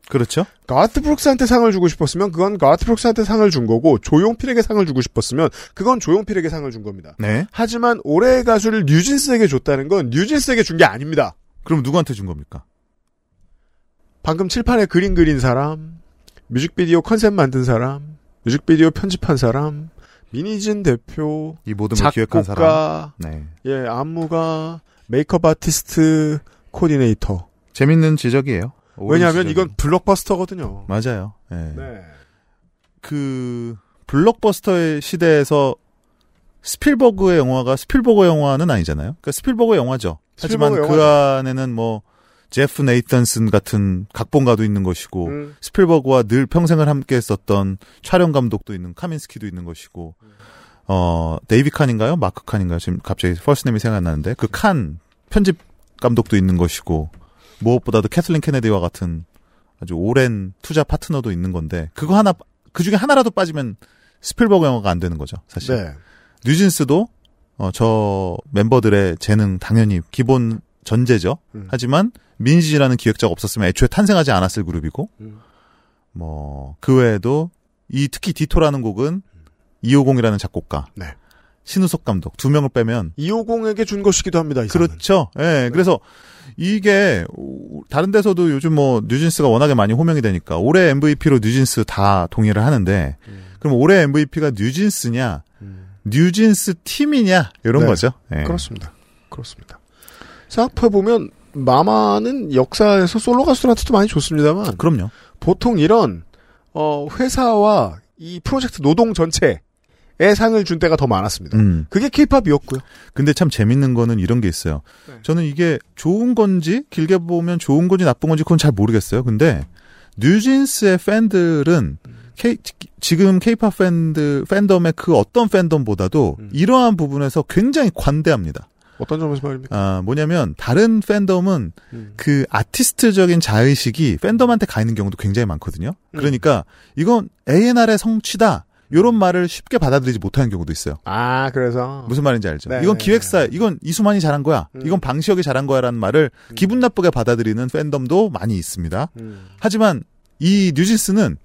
그렇죠. 가트 브룩스한테 상을 주고 싶었으면 그건 가트 브룩스한테 상을 준 거고 조용필에게 상을 주고 싶었으면 그건 조용필에게 상을 준 겁니다. 네. 하지만 올해의 가수를 뉴진스에게 줬다는 건 뉴진스에게 준 게 아닙니다. 그럼 누구한테 준 겁니까? 방금 칠판에 그림 그린 사람, 뮤직비디오 컨셉 만든 사람, 뮤직비디오 편집한 사람, 민희진 대표, 이 모든 걸 기획한 사람. 네. 예, 안무가, 메이크업 아티스트, 코디네이터. 재밌는 지적이에요. 왜냐하면. 이건 블록버스터거든요. 맞아요. 예. 네. 그 블록버스터의 시대에서 스필버그의 영화가 스필버그 영화는 아니잖아요. 그러니까 스필버그 영화죠. 하지만 스필버그 그 안에는 뭐 제프 네이턴슨 같은 각본가도 있는 것이고 음, 스필버그와 늘 평생을 함께 했었던 촬영 감독도 있는 카민스키도 있는 것이고 어 데이비 칸인가요? 마크 칸인가요? 지금 갑자기 first name이 생각나는데 그 칸 편집 감독도 있는 것이고 무엇보다도 캐슬린 케네디와 같은 아주 오랜 투자 파트너도 있는 건데 그거 하나 그 중에 하나라도 빠지면 스필버그 영화가 안 되는 거죠 사실 네. 뉴진스도 어, 저 멤버들의 재능 당연히 기본 전제죠 음. 하지만 민지라는 기획자가 없었으면 애초에 탄생하지 않았을 그룹이고 음. 뭐그 외에도 이 특히 디토라는 곡은 250이라는 작곡가 네. 신우석 감독 두 명을 빼면 250에게 준 것이기도 합니다. 그렇죠. 예. 네. 그래서 이게 오- 다른 데서도 요즘 뭐 뉴진스가 워낙에 많이 호명이 되니까 올해 MVP로 뉴진스 다 동의를 하는데 음. 그럼 올해 MVP가 뉴진스냐, 음. 뉴진스 팀이냐 이런 네. 거죠. 예. 그렇습니다. 그렇습니다. 생각해 보면, 마마는 역사에서 솔로 가수들한테도 많이 좋습니다만, 그럼요. 보통 이런, 어, 회사와 이 프로젝트 노동 전체 에 상을 준 때가 더 많았습니다. 음. 그게 케이팝이었고요. 근데 참 재밌는 거는 이런 게 있어요. 네. 저는 이게 좋은 건지 길게 보면 좋은 건지 나쁜 건지 그건 잘 모르겠어요. 근데 뉴진스의 팬들은 K, 지금 케이팝 팬들 팬덤의 그 어떤 팬덤보다도 음. 이러한 부분에서 굉장히 관대합니다. 어떤 점에서 말입니까? 아, 뭐냐면 다른 팬덤은 음. 그 아티스트적인 자의식이 팬덤한테 가 있는 경우도 굉장히 많거든요. 음. 그러니까 이건 A&R의 성취다. 요런 말을 쉽게 받아들이지 못하는 경우도 있어요. 아, 그래서. 무슨 말인지 알죠? 네, 이건 네, 기획사, 이건 이수만이 잘한 거야. 음. 이건 방시혁이 잘한 거야라는 말을 음. 기분 나쁘게 받아들이는 팬덤도 많이 있습니다. 음. 하지만 이 뉴진스는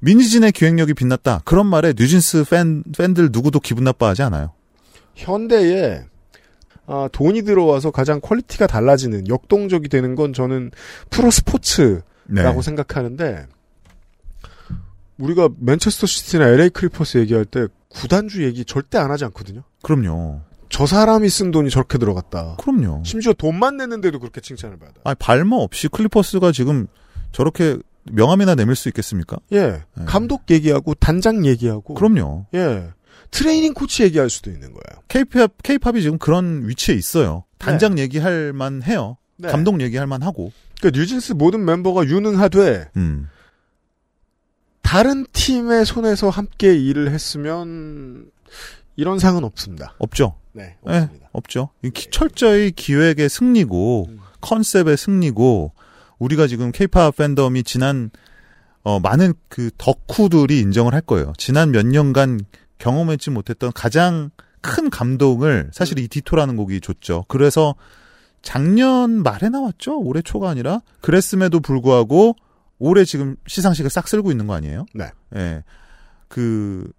민희진의 기획력이 빛났다. 그런 말에 뉴진스 팬, 팬들 누구도 기분 나빠하지 않아요. 현대에, 아, 돈이 들어와서 가장 퀄리티가 달라지는, 역동적이 되는 건 저는 프로 스포츠라고 네. 생각하는데, 우리가 맨체스터 시티나 LA 클리퍼스 얘기할 때 구단주 얘기 절대 안 하지 않거든요. 그럼요. 저 사람이 쓴 돈이 저렇게 들어갔다. 그럼요. 심지어 돈만 냈는데도 그렇게 칭찬을 받아. 아니, 발머 없이 클리퍼스가 지금 저렇게 명함이나 내밀 수 있겠습니까? 예. 네. 감독 얘기하고 단장 얘기하고. 그럼요. 예. 트레이닝 코치 얘기할 수도 있는 거예요. 케이팝 케이팝이 지금 그런 위치에 있어요. 단장 얘기할 만 해요. 네. 감독 얘기할 만 하고. 그러니까 뉴진스 모든 멤버가 유능하되 음. 다른 팀의 손에서 함께 일을 했으면 이런 상은 없습니다. 없죠. 네, 예, 없습니다. 없죠. 이 기- 철저히 기획의 승리고 음. 컨셉의 승리고 우리가 지금 케이팝 팬덤이 지난 어 많은 그 덕후들이 인정을 할 거예요. 지난 몇 년간 경험했지 못했던 가장 큰 감동을 사실 이 디토라는 곡이 줬죠. 그래서 작년 말에 나왔죠. 올해 초가 아니라 그랬음에도 불구하고 올해 지금 시상식을 싹 쓸고 있는 거 아니에요? 네. 예. 그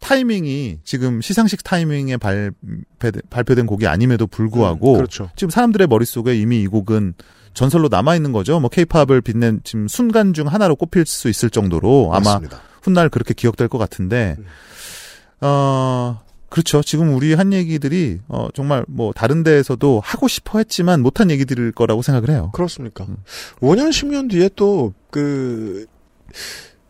타이밍이 지금 시상식 타이밍에 발표, 발표된 곡이 아님에도 불구하고 음, 그렇죠. 지금 사람들의 머릿속에 이미 이 곡은 전설로 남아 있는 거죠. 뭐 케이팝을 빛낸 지금 순간 중 하나로 꼽힐 수 있을 정도로 아마 맞습니다. 훗날 그렇게 기억될 것 같은데 음. 어 그렇죠. 지금 우리 한 얘기들이 어 정말 뭐 다른 데에서도 하고 싶어 했지만 못한 얘기들일 거라고 생각을 해요. 그렇습니까? 음. 5년, 10년 뒤에 또, 그,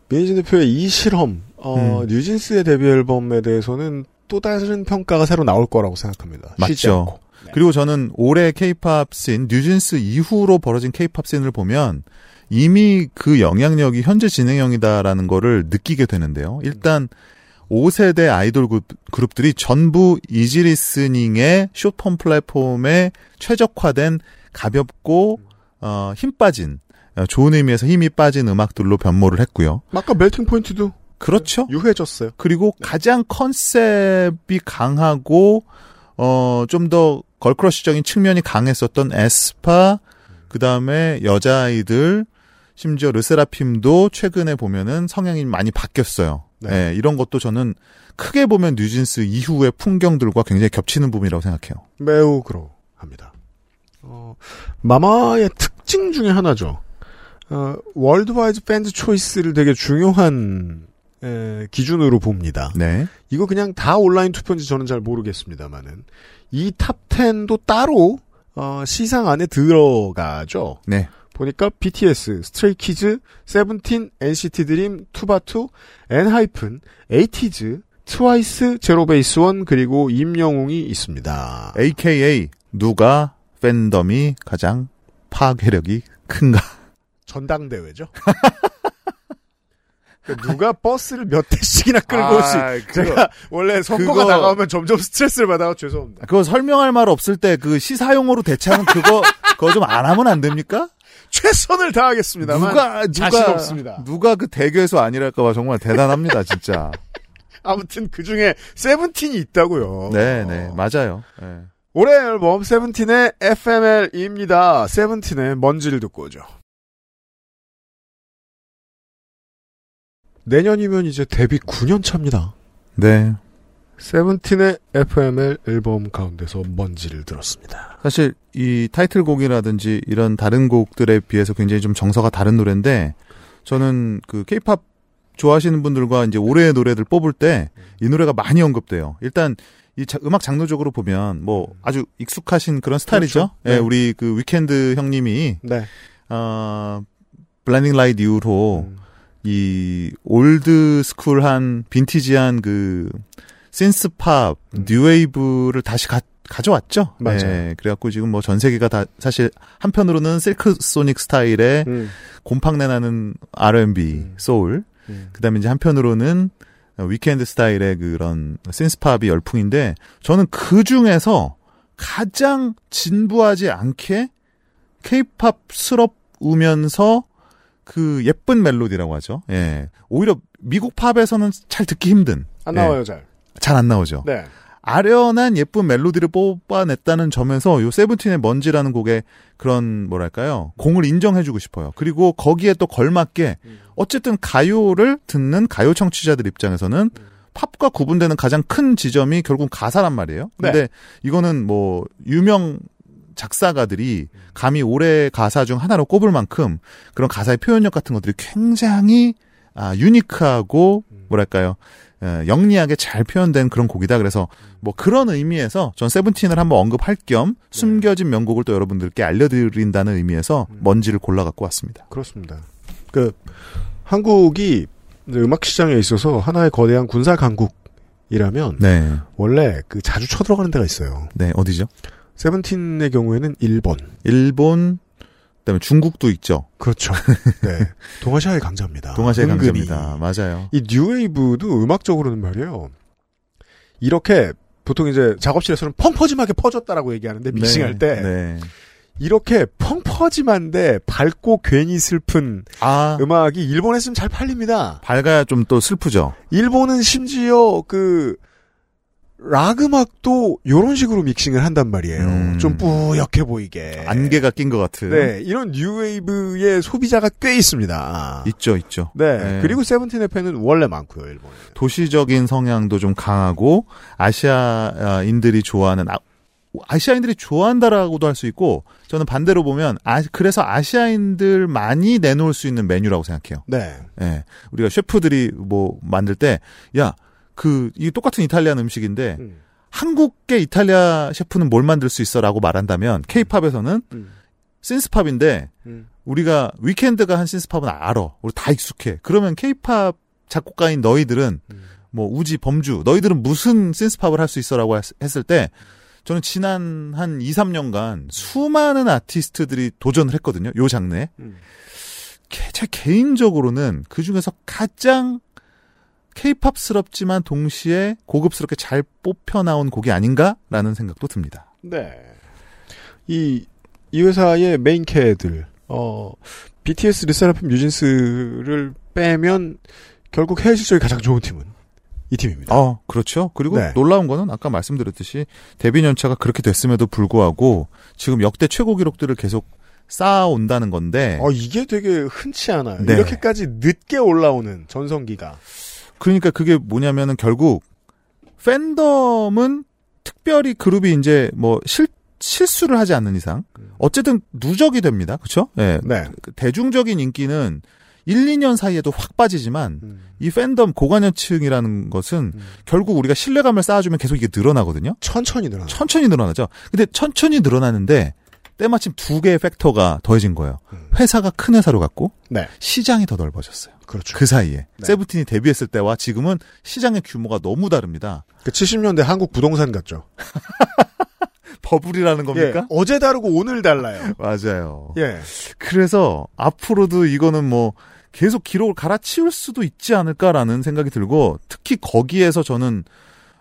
메이진 대표의 이 실험, 어, 음. 뉴진스의 데뷔 앨범에 대해서는 또 다른 평가가 새로 나올 거라고 생각합니다. 맞죠. 네. 그리고 저는 올해 케이팝 씬, 뉴진스 이후로 벌어진 케이팝 씬을 보면 이미 그 영향력이 현재 진행형이다라는 거를 느끼게 되는데요. 일단 5세대 아이돌 그룹, 그룹 들이 전부 easy listening의 숏폼 플랫폼에 최적화된 가볍고 어, 힘 빠진 어, 좋은 의미에서 힘이 빠진 음악들로 변모를 했고요. 아까 Melting Point도 그렇죠. 유해졌어요. 그리고 가장 컨셉이 강하고 어 좀 더 걸크러쉬적인 측면이 강했었던 에스파 그 다음에 여자아이들 심지어 르세라핌도 최근에 보면은 성향이 많이 바뀌었어요. 네. 예, 이런 것도 저는 크게 보면 뉴진스 이후의 풍경들과 굉장히 겹치는 부분이라고 생각해요. 매우 그러합니다. 어, 마마의 특징 중에 하나죠. 어, Worldwide Fans' Choice를 되게 중요한 에, 기준으로 봅니다. 네. 이거 그냥 다 온라인 투표인지 저는 잘 모르겠습니다만은 이 top 10도 따로 어, 시상 안에 들어가죠. 네. 보니까 BTS, 스트레이키즈, 세븐틴, NCT 드림, 투바투, 엔하이픈, 에이티즈, 트와이스, 제로베이스원 그리고 임영웅이 있습니다. AKA 누가 팬덤이 가장 파괴력이 큰가? 전당대회죠. 그러니까 누가 버스를 몇 대씩이나 끌고 올 수. 아, 있... 제가 원래 선거가 그거- 다가오면 점점 스트레스를 받아서 죄송합니다. 그거 설명할 말 없을 때 그 시사용어로 대체하는 그거 그거 좀 안 하면 안 됩니까? 최선을 다하겠습니다만 누가 자신 누가 없습니다. 누가 그 대교에서 아니랄까봐 정말 대단합니다 진짜. 아무튼 그 중에 세븐틴이 있다고요. 네 네 맞아요. 네. 올해 앨범 세븐틴의 FML입니다. 세븐틴의 먼지를 듣고 오죠. 내년이면 이제 데뷔 9년 차입니다. 네. 세븐틴의 FML 앨범 가운데서 먼지를 들었습니다. 사실 이 타이틀곡이라든지 이런 다른 곡들에 비해서 굉장히 좀 정서가 다른 노래인데 저는 그 케이팝 좋아하시는 분들과 이제 올해의 노래들 뽑을 때 이 노래가 많이 언급돼요. 일단 이 자- 음악 장르적으로 보면 뭐 아주 익숙하신 그런 스타일이죠. 그렇죠. 예, 네. 우리 그 위켄드 형님이 네. 어 Blinding Lights 이후로 음. 이 old school한 빈티지한 그 신스팝 음. 뉴웨이브를 다시 가, 가져왔죠. 맞아요. 예, 그래갖고 지금 뭐 전 세계가 다 사실 한편으로는 실크 소닉 스타일의 음. 곰팡내 나는 R&B 음. 소울, 음. 그다음에 이제 한편으로는 위켄드 스타일의 그런 신스팝이 열풍인데 저는 그 중에서 가장 진부하지 않게 케이팝스럽우면서 그 예쁜 멜로디라고 하죠. 예. 오히려 미국 팝에서는 잘 듣기 힘든. 안 나와요, 잘. 잘 안 나오죠. 네. 아련한 예쁜 멜로디를 뽑아냈다는 점에서 요 세븐틴의 먼지라는 곡의 그런 뭐랄까요 공을 인정해주고 싶어요. 그리고 거기에 또 걸맞게 어쨌든 가요를 듣는 가요 청취자들 입장에서는 팝과 구분되는 가장 큰 지점이 결국 가사란 말이에요. 근데 네. 이거는 뭐 유명 작사가들이 감히 올해 가사 중 하나로 꼽을 만큼 그런 가사의 표현력 같은 것들이 굉장히 아, 유니크하고 뭐랄까요 어, 영리하게 잘 표현된 그런 곡이다. 그래서 뭐 그런 의미에서 전 세븐틴을 한번 언급할 겸 숨겨진 명곡을 또 여러분들께 알려드린다는 의미에서 먼지를 골라 갖고 왔습니다. 그렇습니다. 그 한국이 음악 시장에 있어서 하나의 거대한 군사 강국이라는 이라면 네. 원래 그 자주 쳐들어가는 데가 있어요. 네, 어디죠? 세븐틴의 경우에는 일본. 일본, 그다음에 중국도 있죠. 그렇죠. 네. 동아시아의 강자입니다. 동아시아 은근히. 강자입니다. 맞아요. 이 뉴웨이브도 음악적으로는 말이에요. 이렇게 보통 이제 작업실에서는 펑퍼짐하게 퍼졌다라고 얘기하는데 믹싱할 때 네. 이렇게 펑퍼짐한데 밝고 괜히 슬픈 아, 음악이 일본에 으면잘 팔립니다. 밝아야 좀 또 슬프죠. 일본은 심지어 그 락 음악도 이런 식으로 믹싱을 한단 말이에요. 음. 좀 뿌옇게 보이게. 안개가 낀 것 같은. 네, 이런 뉴웨이브의 소비자가 꽤 있습니다. 있죠, 있죠. 네, 네. 그리고 세븐틴의 팬은 원래 많고요, 일본에. 도시적인 성향도 좀 강하고 아시아인들이 좋아하는 아, 아시아인들이 좋아한다라고도 할 수 있고 저는 반대로 보면 아, 그래서 아시아인들 많이 내놓을 수 있는 메뉴라고 생각해요. 네. 예. 우리가 셰프들이 뭐 만들 때 야, 그 이 똑같은 이탈리안 음식인데 음. 한국계 이탈리아 셰프는 뭘 만들 수 있어 라고 말한다면 케이팝에서는 음. 신스팝인데 음. 우리가 위켄드가 한 신스팝은 알아. 우리 다 익숙해. 그러면 케이팝 작곡가인 너희들은 음. 뭐 우지 범주 너희들은 무슨 synth-pop을 할 수 있어 라고 했- 했을 때 저는 지난 한 2, 3년간 수많은 아티스트들이 도전을 했거든요. 요 장르에. 음. 개- 제 개인적으로는 그 중에서 가장 케이팝스럽지만 동시에 고급스럽게 잘 뽑혀 나온 곡이 아닌가라는 생각도 듭니다. 네. 이, 이 회사의 메인 캐들, 어, BTS, 르세라핌, 뉴진스를 빼면 결국 해외 실적이 가장 좋은 팀은 이 팀입니다. 어, 그렇죠. 그리고 네. 놀라운 거는 아까 말씀드렸듯이 데뷔 연차가 그렇게 됐음에도 불구하고 지금 역대 최고 기록들을 계속 쌓아온다는 건데 어, 이게 되게 흔치 않아요. 네. 이렇게까지 늦게 올라오는 전성기가. 그러니까 그게 뭐냐면은 결국 팬덤은 특별히 그룹이 이제 뭐 실, 실수를 하지 않는 이상 어쨌든 누적이 됩니다. 그렇죠? 예. 네. 그 대중적인 인기는 1, 2년 사이에도 확 빠지지만 음. 이 팬덤 고관여층이라는 것은 음. 결국 우리가 신뢰감을 쌓아주면 계속 이게 늘어나거든요. 천천히 늘어나. 천천히 늘어나죠. 근데 천천히 늘어나는데 때마침 두 개의 팩터가 더해진 거예요. 음. 회사가 큰 회사로 갔고 네. 시장이 더 넓어졌어요. 그렇죠. 그 사이에 네. 세븐틴이 데뷔했을 때와 지금은 시장의 규모가 너무 다릅니다. 그 70년대 한국 부동산 같죠. 버블이라는 겁니까? 예. 어제 다르고 오늘 달라요. 맞아요. 예. 그래서 앞으로도 이거는 뭐 계속 기록을 갈아치울 수도 있지 않을까라는 생각이 들고 특히 거기에서 저는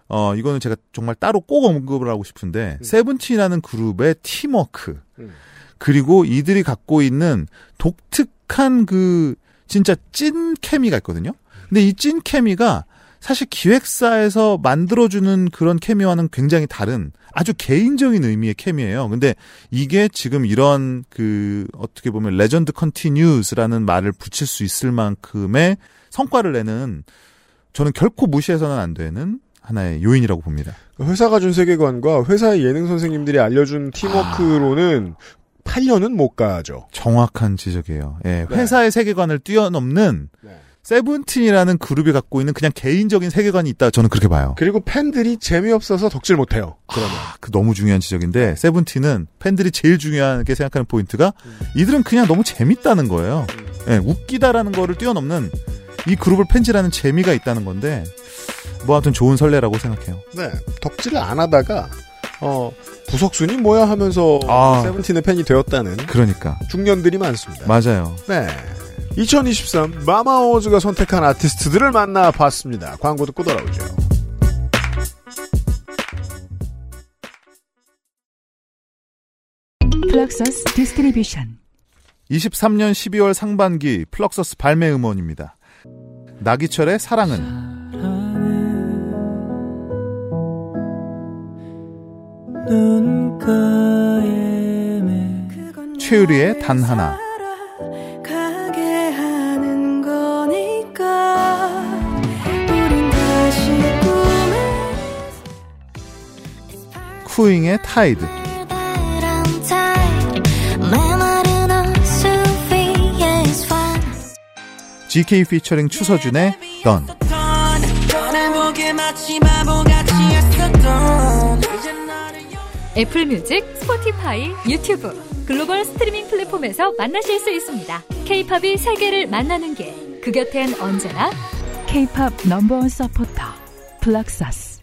어 이거는 제가 정말 따로 꼭 언급을 하고 싶은데 세븐틴이라는 그룹의 팀워크 음. 그리고 이들이 갖고 있는 독특한 그 진짜 찐 케미가 있거든요. 근데 이 찐 케미가 사실 기획사에서 만들어주는 그런 케미와는 굉장히 다른 아주 개인적인 의미의 케미예요. 근데 이게 지금 이런 그 어떻게 보면 legend continues라는 말을 붙일 수 있을 만큼의 성과를 내는 저는 결코 무시해서는 안 되는 하나의 요인이라고 봅니다. 회사가 준 세계관과 회사의 예능 선생님들이 알려준 팀워크로는 8년은 못 가죠. 정확한 지적이에요. 예, 네. 회사의 세계관을 뛰어넘는 네. 세븐틴이라는 그룹이 갖고 있는 그냥 개인적인 세계관이 있다. 저는 그렇게 봐요. 그리고 팬들이 재미없어서 덕질 못해요. 그러면. 그 너무 중요한 지적인데 세븐틴은 팬들이 제일 중요하게 생각하는 포인트가 이들은 그냥 너무 재밌다는 거예요. 예, 웃기다라는 거를 뛰어넘는 이 그룹을 팬지라는 재미가 있다는 건데 뭐 하여튼 좋은 설레라고 생각해요. 네. 덕질을 안 하다가, 어, 부석순이 뭐야 하면서 아. 세븐틴의 팬이 되었다는 그러니까 중년들이 많습니다. 맞아요. 네. 2023 마마어즈가 선택한 아티스트들을 만나봤습니다. 광고 듣고 돌아오죠. 플럭서스 Distribution 23년 12월 상반기 플럭서스 발매 음원입니다. 나기철의 사랑은 최유리의 단 하나. 쿠잉의 Tide. GK 피처링 추서준의 던 애플 뮤직, 스포티파이, 유튜브, 글로벌 스트리밍 플랫폼에서 만나실 수 있습니다. 케이팝이 세계를 만나는 길. 그 곁엔 언제나 K-팝 number one 서포터 플럭서스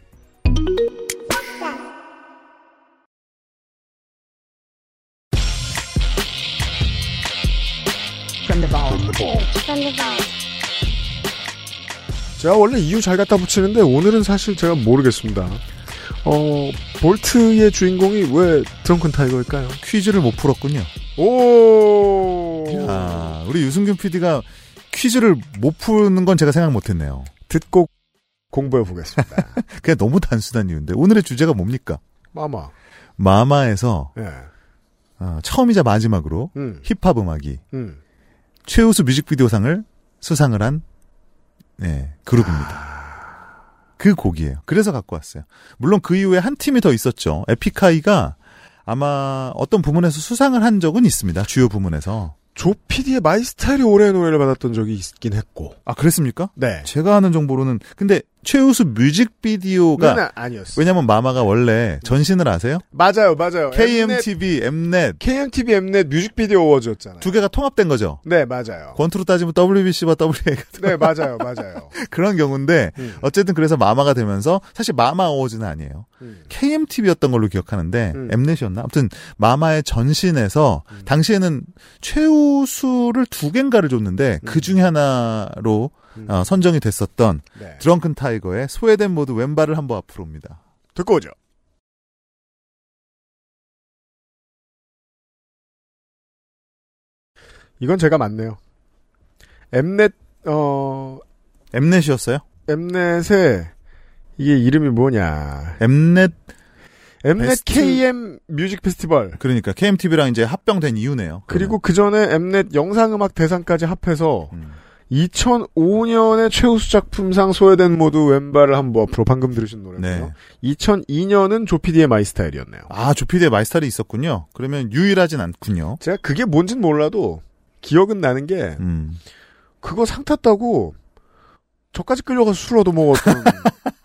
제가 원래 이유 잘 갖다 붙이는데 오늘은 사실 제가 모르겠습니다. 어, 볼트의 주인공이 왜 드렁큰 타이거일까요? 퀴즈를 못 풀었군요. 오! 아, 우리 유승균 PD가 퀴즈를 못 푸는 건 제가 생각 못 했네요. 듣고 공부해 보겠습니다. 그냥 너무 단순한 이유인데. 오늘의 주제가 뭡니까? 마마. 마마에서 예. 어, 처음이자 마지막으로 음. 힙합 음악이 음. 최우수 뮤직비디오상을 수상을 한 네, 그룹입니다. 그 곡이에요. 그래서 갖고 왔어요. 물론 그 이후에 한 팀이 더 있었죠. 에픽하이가 아마 어떤 부문에서 수상을 한 적은 있습니다. 주요 부문에서. 조 PD의 My Style이 올해의 노래를 받았던 적이 있긴 했고. 아, 그랬습니까? 네. 제가 아는 정보로는 근데 최우수 뮤직비디오가 아니었어요. 왜냐면 마마가 원래 전신을 아세요? 맞아요, 맞아요. KMTV, 엠넷 KMTV 엠넷 뮤직비디오 어워즈였잖아요. 두 개가 통합된 거죠. 네, 맞아요. 권투로 따지면 WBC와 WA가 네, 맞아요, 맞아요. 그런 경우인데 음. 어쨌든 그래서 마마가 되면서 사실 마마 어워즈는 아니에요. 음. KMTV였던 걸로 기억하는데 음. 엠넷이었나? 아무튼 마마의 전신에서 당시에는 최우수를 두 개인가를 줬는데 그 중에 하나로 음. 어, 선정이 됐었던 네. 드렁큰 타이거의 소외된 모두 왼발을 한번 앞으로입니다. 듣고 오죠. 이건 제가 맞네요. 엠넷 어 엠넷이었어요? 엠넷에 이게 이름이 뭐냐? 엠넷 엠넷 베스트- KM 뮤직 페스티벌. 그러니까 KMTV랑 이제 합병된 이유네요. 그리고 그 전에 엠넷 영상음악 대상까지 합해서 음. 2005년에 최우수 작품상 소외된 모두 왼발을 한번 앞으로 방금 들으신 노래고요. 네. 2002년은 조피디의 My Style이었네요. 아 조피디의 My Style이 있었군요. 그러면 유일하진 않군요. 제가 그게 뭔진 몰라도 기억은 나는 게 음. 그거 상 탔다고 저까지 끌려가서 술 얻어 먹었던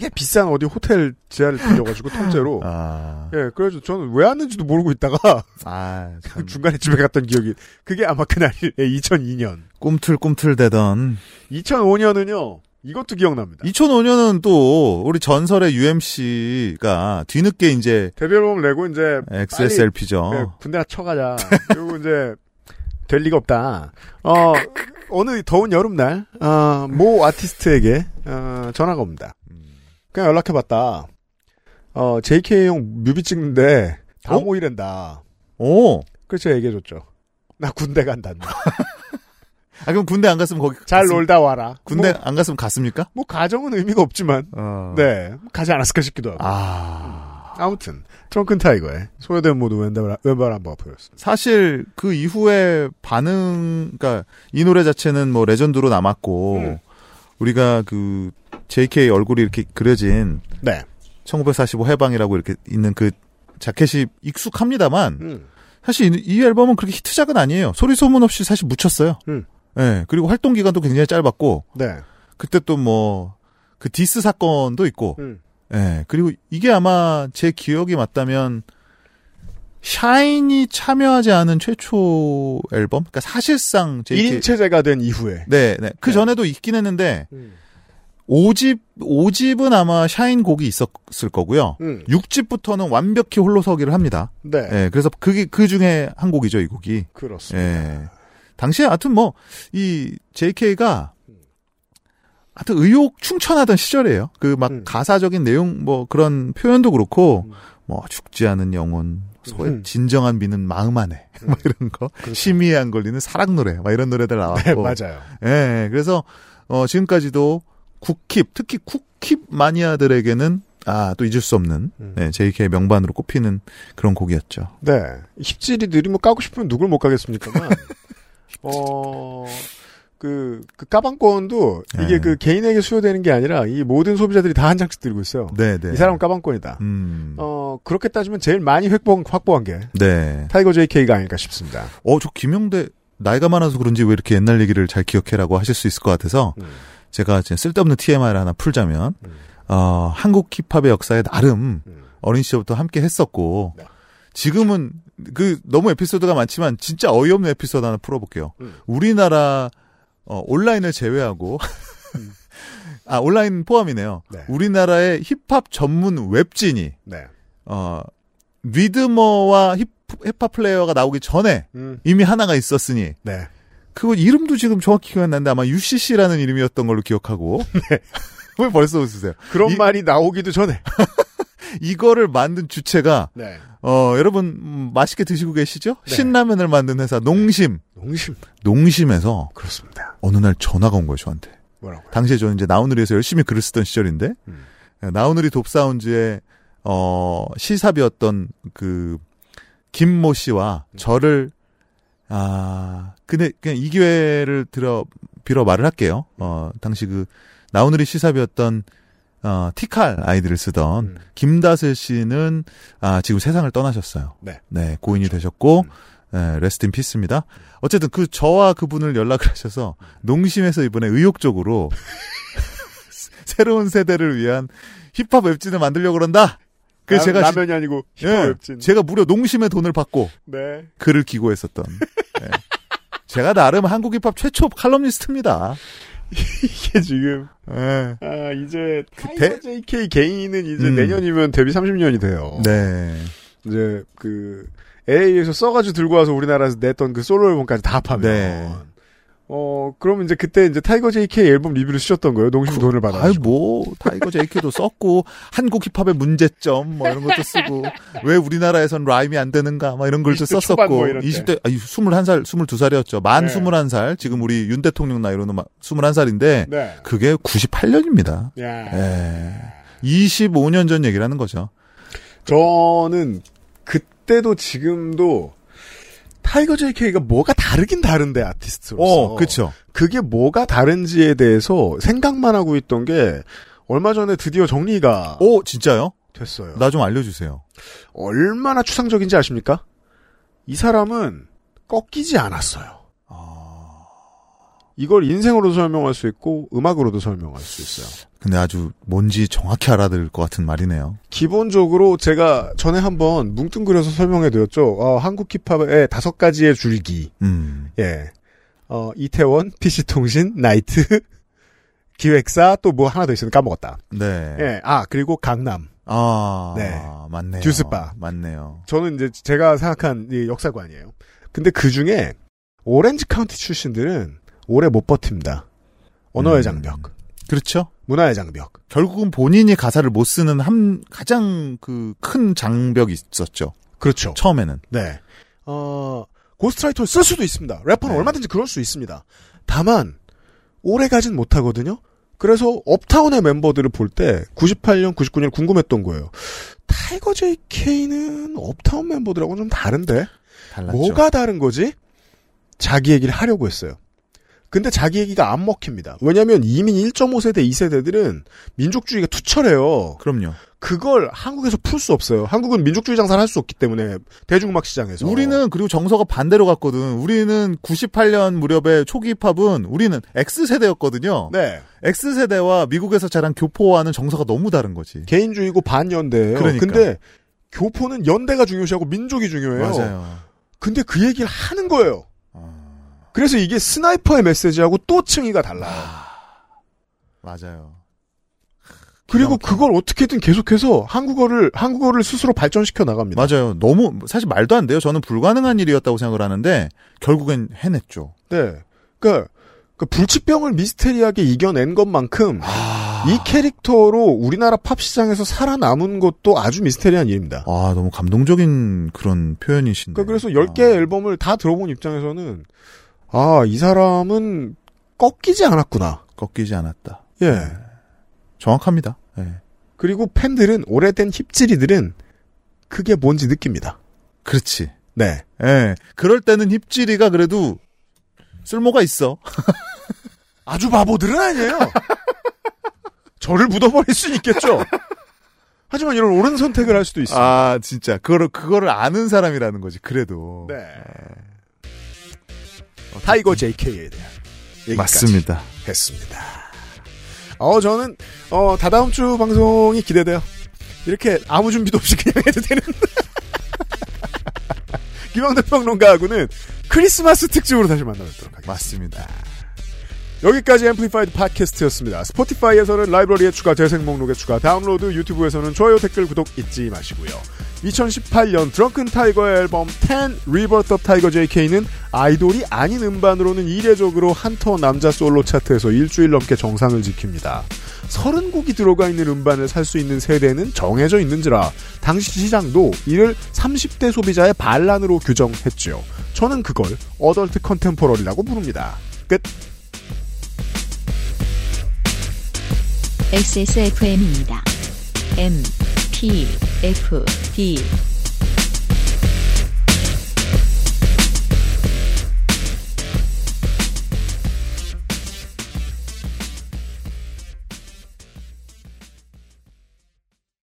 되게 비싼 어디 호텔 지하를 빌려가지고 통째로. 아, 예 그래서 저는 왜 왔는지도 모르고 있다가 아 참. 중간에 집에 갔던 기억이 그게 아마 그날이 2002년. 꿈틀꿈틀 대던. 2005년은요 이것도 기억납니다. 2005년은 또 우리 전설의 UMC가 뒤늦게 이제 데뷔 앨범 내고 이제 XSLP죠. 예, 군대나 쳐가자. 그리고 이제 될 리가 없다. 어 어느 더운 여름날 어, 모 아티스트에게 어, 전화가 옵니다 그냥 연락해봤다. 어, JK용 뮤비 찍는데 다 어? 모이랜다. 오, 그래서 얘기해줬죠. 나 군대 간다. 아 그럼 군대 안 갔으면 거기 잘 갔습- 놀다 와라. 군대 뭐, 안 갔으면 갔습니까? 뭐 가정은 의미가 없지만 어. 네 가지 않았을까 싶기도 하고. 아 아무튼 트렁큰 타이거의 소외된 모두 왼발 왼발 한번 보였습니다. 사실 그 이후에 반응, 그러니까 이 노래 자체는 뭐 레전드로 남았고 음. 우리가 그 JK 얼굴이 이렇게 그려진 네. 1945 해방이라고 이렇게 있는 그 자켓이 익숙합니다만 음. 사실 이, 이 앨범은 그렇게 히트작은 아니에요. 소리 소문 없이 사실 묻혔어요. 음. 예. 그리고 활동 기간도 굉장히 짧았고 네. 그때 또 뭐 그 디스 사건도 있고 음. 예. 그리고 이게 아마 제 기억이 맞다면 샤인이 참여하지 않은 최초 앨범? 그러니까 사실상 JK 1인 체제가 된 이후에. 네, 네. 그 네. 전에도 있긴 했는데 음. 5집 5집은 아마 샤인 곡이 있었을 거고요. 음. 6집부터는 완벽히 홀로서기를 합니다. 네. 예. 그래서 그게 그 중에 한 곡이죠, 이 곡이. 그렇습니다. 예. 당시에 하여튼 뭐 이 JK가 하여튼 의욕 충천하던 시절이에요. 그막 음. 가사적인 내용 뭐 그런 표현도 그렇고 음. 뭐 죽지 않은 영혼, 소의 음. 진정한 미는 마음 안에 막 이런 거, 그렇죠. 심의에 안 걸리는 사랑 노래 막 이런 노래들 나왔고. 네, 맞아요. 예, 그래서 어 지금까지도 국힙 특히 국힙 마니아들에게는 아 또 잊을 수 없는 음. 네, JK의 명반으로 꼽히는 그런 곡이었죠. 네. 힙질이 느리면 까고 싶으면 누굴 못 까겠습니까만, 어, 그, 그 까방권도 이게 네. 그 개인에게 수여되는 게 아니라 이 모든 소비자들이 다 한 장씩 들고 있어요. 네, 네. 이 사람은 까방권이다. 음. 어, 그렇게 따지면 제일 많이 획보, 확보한 게 네. 타이거 JK가 아닐까 싶습니다. 어, 저 김영대 나이가 많아서 그런지 왜 이렇게 옛날 얘기를 잘 기억해라고 하실 수 있을 것 같아서 음. 제가 이제 쓸데없는 TMI를 하나 풀자면 음. 어, 한국 힙합의 역사에 나름 음. 어린 시절부터 함께 했었고 네. 지금은 그 너무 에피소드가 많지만 진짜 어이없는 에피소드 하나 풀어볼게요. 음. 우리나라 어, 온라인을 제외하고 음. 아 온라인 포함이네요. 네. 우리나라의 힙합 전문 웹진이 네. 어 리드머와 힙, 힙합 플레이어가 나오기 전에 음. 이미 하나가 있었으니 네. 그거 이름도 지금 정확히 기억 안 나는데 아마 UCC라는 이름이었던 걸로 기억하고 왜 벌써 웃으세요? 그런 이- 말이 나오기도 전에. 이거를 만든 주체가 네. 어 여러분 음, 맛있게 드시고 계시죠? 네. 신라면을 만든 회사 농심 농심. 농심에서 그렇습니다. 어느 날 전화가 온 거예요 저한테. 뭐라고요? 당시에 저는 이제 나우누리에서 열심히 글을 쓰던 시절인데 음. 나우누리 돕사운즈의 어 시삽이었던 그 김모 씨와 음. 저를 아 근데 그냥 이 기회를 들어 빌어 말을 할게요. 어 당시 그 나우누리 시삽이었던 어 티칼 아이들을 쓰던 음. 김다슬 씨는 아 지금 세상을 떠나셨어요. 네. 고인이 되셨고 음. 예, rest in peace입니다. 어쨌든 그 저와 그분을 연락을 하셔서 농심에서 이번에 의욕적으로 새로운 세대를 위한 힙합 웹진을 만들려고 그런다. 그래서 제가 지- 라면이 아니고 힙합 예, 웹진. 제가 무려 농심의 돈을 받고 네. 글을 기고했었던. 예. 제가 나름 한국 힙합 최초 칼럼니스트입니다. 이게 지금 예. 아 이제 그때- 타이거 JK 개인은 이제 음. 내년이면 데뷔 30년이 돼요. 네. 이제 그 LA에서 써가지고 들고 와서 우리나라에서 냈던 그 솔로 앨범까지 다 합하면 네. 어 그러면 이제 그때 이제 타이거 JK 앨범 리뷰를 쓰셨던 거예요. 농심 돈을 받아. 아이 뭐 타이거 JK도 썼고 한국 힙합의 문제점 뭐 이런 것도 쓰고 왜 우리나라에선 rhyme이 안 되는가 막 이런 글도 20대 초반 썼었고 뭐 이럴 때. 20대 아니 21살 22살이었죠. 만 네. 21살. 지금 우리 윤 대통령 나이로는 막 21살인데 네. 그게 98년입니다. 야. 예. 25년 전 얘기라는 거죠. 저는 그때도 지금도 타이거 JK가 뭐가 다르긴 다른데 아티스트로서. 어, 그렇죠. 그게 뭐가 다른지에 대해서 생각만 하고 있던 게 얼마 전에 드디어 정리가 오, 진짜요? 됐어요. 나 좀 알려 주세요. 얼마나 추상적인지 아십니까? 이 사람은 꺾이지 않았어요. 이걸 인생으로도 설명할 수 있고 음악으로도 설명할 수 있어요. 근데 아주 뭔지 정확히 알아들 것 같은 말이네요. 기본적으로 제가 전에 한번 뭉뚱그려서 설명해 드렸죠. 어, 한국 힙합의 다섯 가지의 줄기. 음. 예. 어, 이태원, PC통신, 나이트, 기획사, 또 뭐 하나 더 있었는데 까먹었다. 네. 예. 아, 그리고 강남. 아, 네. 맞네요. 듀스바. 맞네요. 저는 이제 제가 생각한 이 역사관이에요. 근데 그 중에 오렌지 카운티 출신들은 오래 못 버팁니다. 언어의 음. 장벽, 그렇죠. 문화의 장벽. 결국은 본인이 가사를 못 쓰는 한 가장 그 큰 장벽이 있었죠. 그렇죠. 처음에는. 네. 어, ghostwriter를 쓸 수도 있습니다. 래퍼는 네. 얼마든지 그럴 수 있습니다. 다만, 오래 가진 못하거든요? 그래서 업타운의 멤버들을 볼 때 98년, 99년 궁금했던 거예요. 타이거 JK는 업타운 멤버들하고는 좀 다른데? 달랐죠. 뭐가 다른 거지? 자기 얘기를 하려고 했어요. 근데 자기 얘기가 안 먹힙니다. 왜냐면 이민 1.5세대, 2세대들은 민족주의가 투철해요. 그럼요. 그걸 한국에서 풀 수 없어요. 한국은 민족주의 장사를 할 수 없기 때문에 대중음악 시장에서 우리는 그리고 정서가 반대로 갔거든. 우리는 98년 무렵에 초기 힙합은 우리는 X세대였거든요. 네 X세대와 미국에서 자란 교포와는 정서가 너무 다른 거지. 개인주의고 반연대예요. 그러니까. 근데 교포는 연대가 중요시하고 민족이 중요해요. 맞아요. 근데 그 얘기를 하는 거예요. 어, 그래서 이게 스나이퍼의 메시지하고 또 층위가 달라요. 맞아요. 그리고. 그걸 어떻게든 계속해서 한국어를 한국어를 스스로 발전시켜 나갑니다. 맞아요. 너무 사실 말도 안 돼요. 저는 불가능한 일이었다고 생각을 하는데 결국엔 해냈죠. 네. 그러니까 그 불치병을 미스테리하게 이겨낸 것만큼 이 캐릭터로 우리나라 팝 시장에서 살아남은 것도 아주 미스테리한 일입니다. 아, 너무 감동적인 그런 표현이신데. 그러니까 그래서 10개의 아, 앨범을 다 들어본 입장에서는 아, 이 사람은 꺾이지 않았구나. 꺾이지 않았다. 예. 정확합니다. 예. 그리고 팬들은 오래된 힙질이들은 그게 뭔지 느낍니다. 그렇지. 네. 예. 그럴 때는 힙질이가 그래도 쓸모가 있어. 아주 바보들은 아니에요. 저를 묻어버릴 수는 있겠죠. 하지만 이런 옳은 선택을 할 수도 있어요. 아, 진짜. 그거를, 그거를 아는 사람이라는 거지. 그래도. 네. 타이거 JK에 대한 얘기까지 맞습니다. 했습니다. 어, 저는, 어, 다다음 주 방송이 기대돼요. 이렇게 아무 준비도 없이 그냥 해도 되는. 김영대 평론가하고는 크리스마스 특집으로 다시 만나뵙도록 하겠습니다. 맞습니다. 여기까지 앰플리파이드 팟캐스트였습니다. 스포티파이에서는 라이브러리에 추가, 재생 목록에 추가, 다운로드, 유튜브에서는 좋아요, 댓글, 구독 잊지 마시고요. 2018년 드렁큰 타이거의 앨범 10 Rebirth of Tiger JK는 아이돌이 아닌 음반으로는 이례적으로 한터 남자 솔로 차트에서 일주일 넘게 정상을 지킵니다. 30곡이 들어가 있는 음반을 살 수 있는 세대는 정해져 있는지라 당시 시장도 이를 30대 소비자의 반란으로 규정했죠. 저는 그걸 어덜트 컨템포러리라고 부릅니다. 끝. XSFM입니다. M, P, F, D,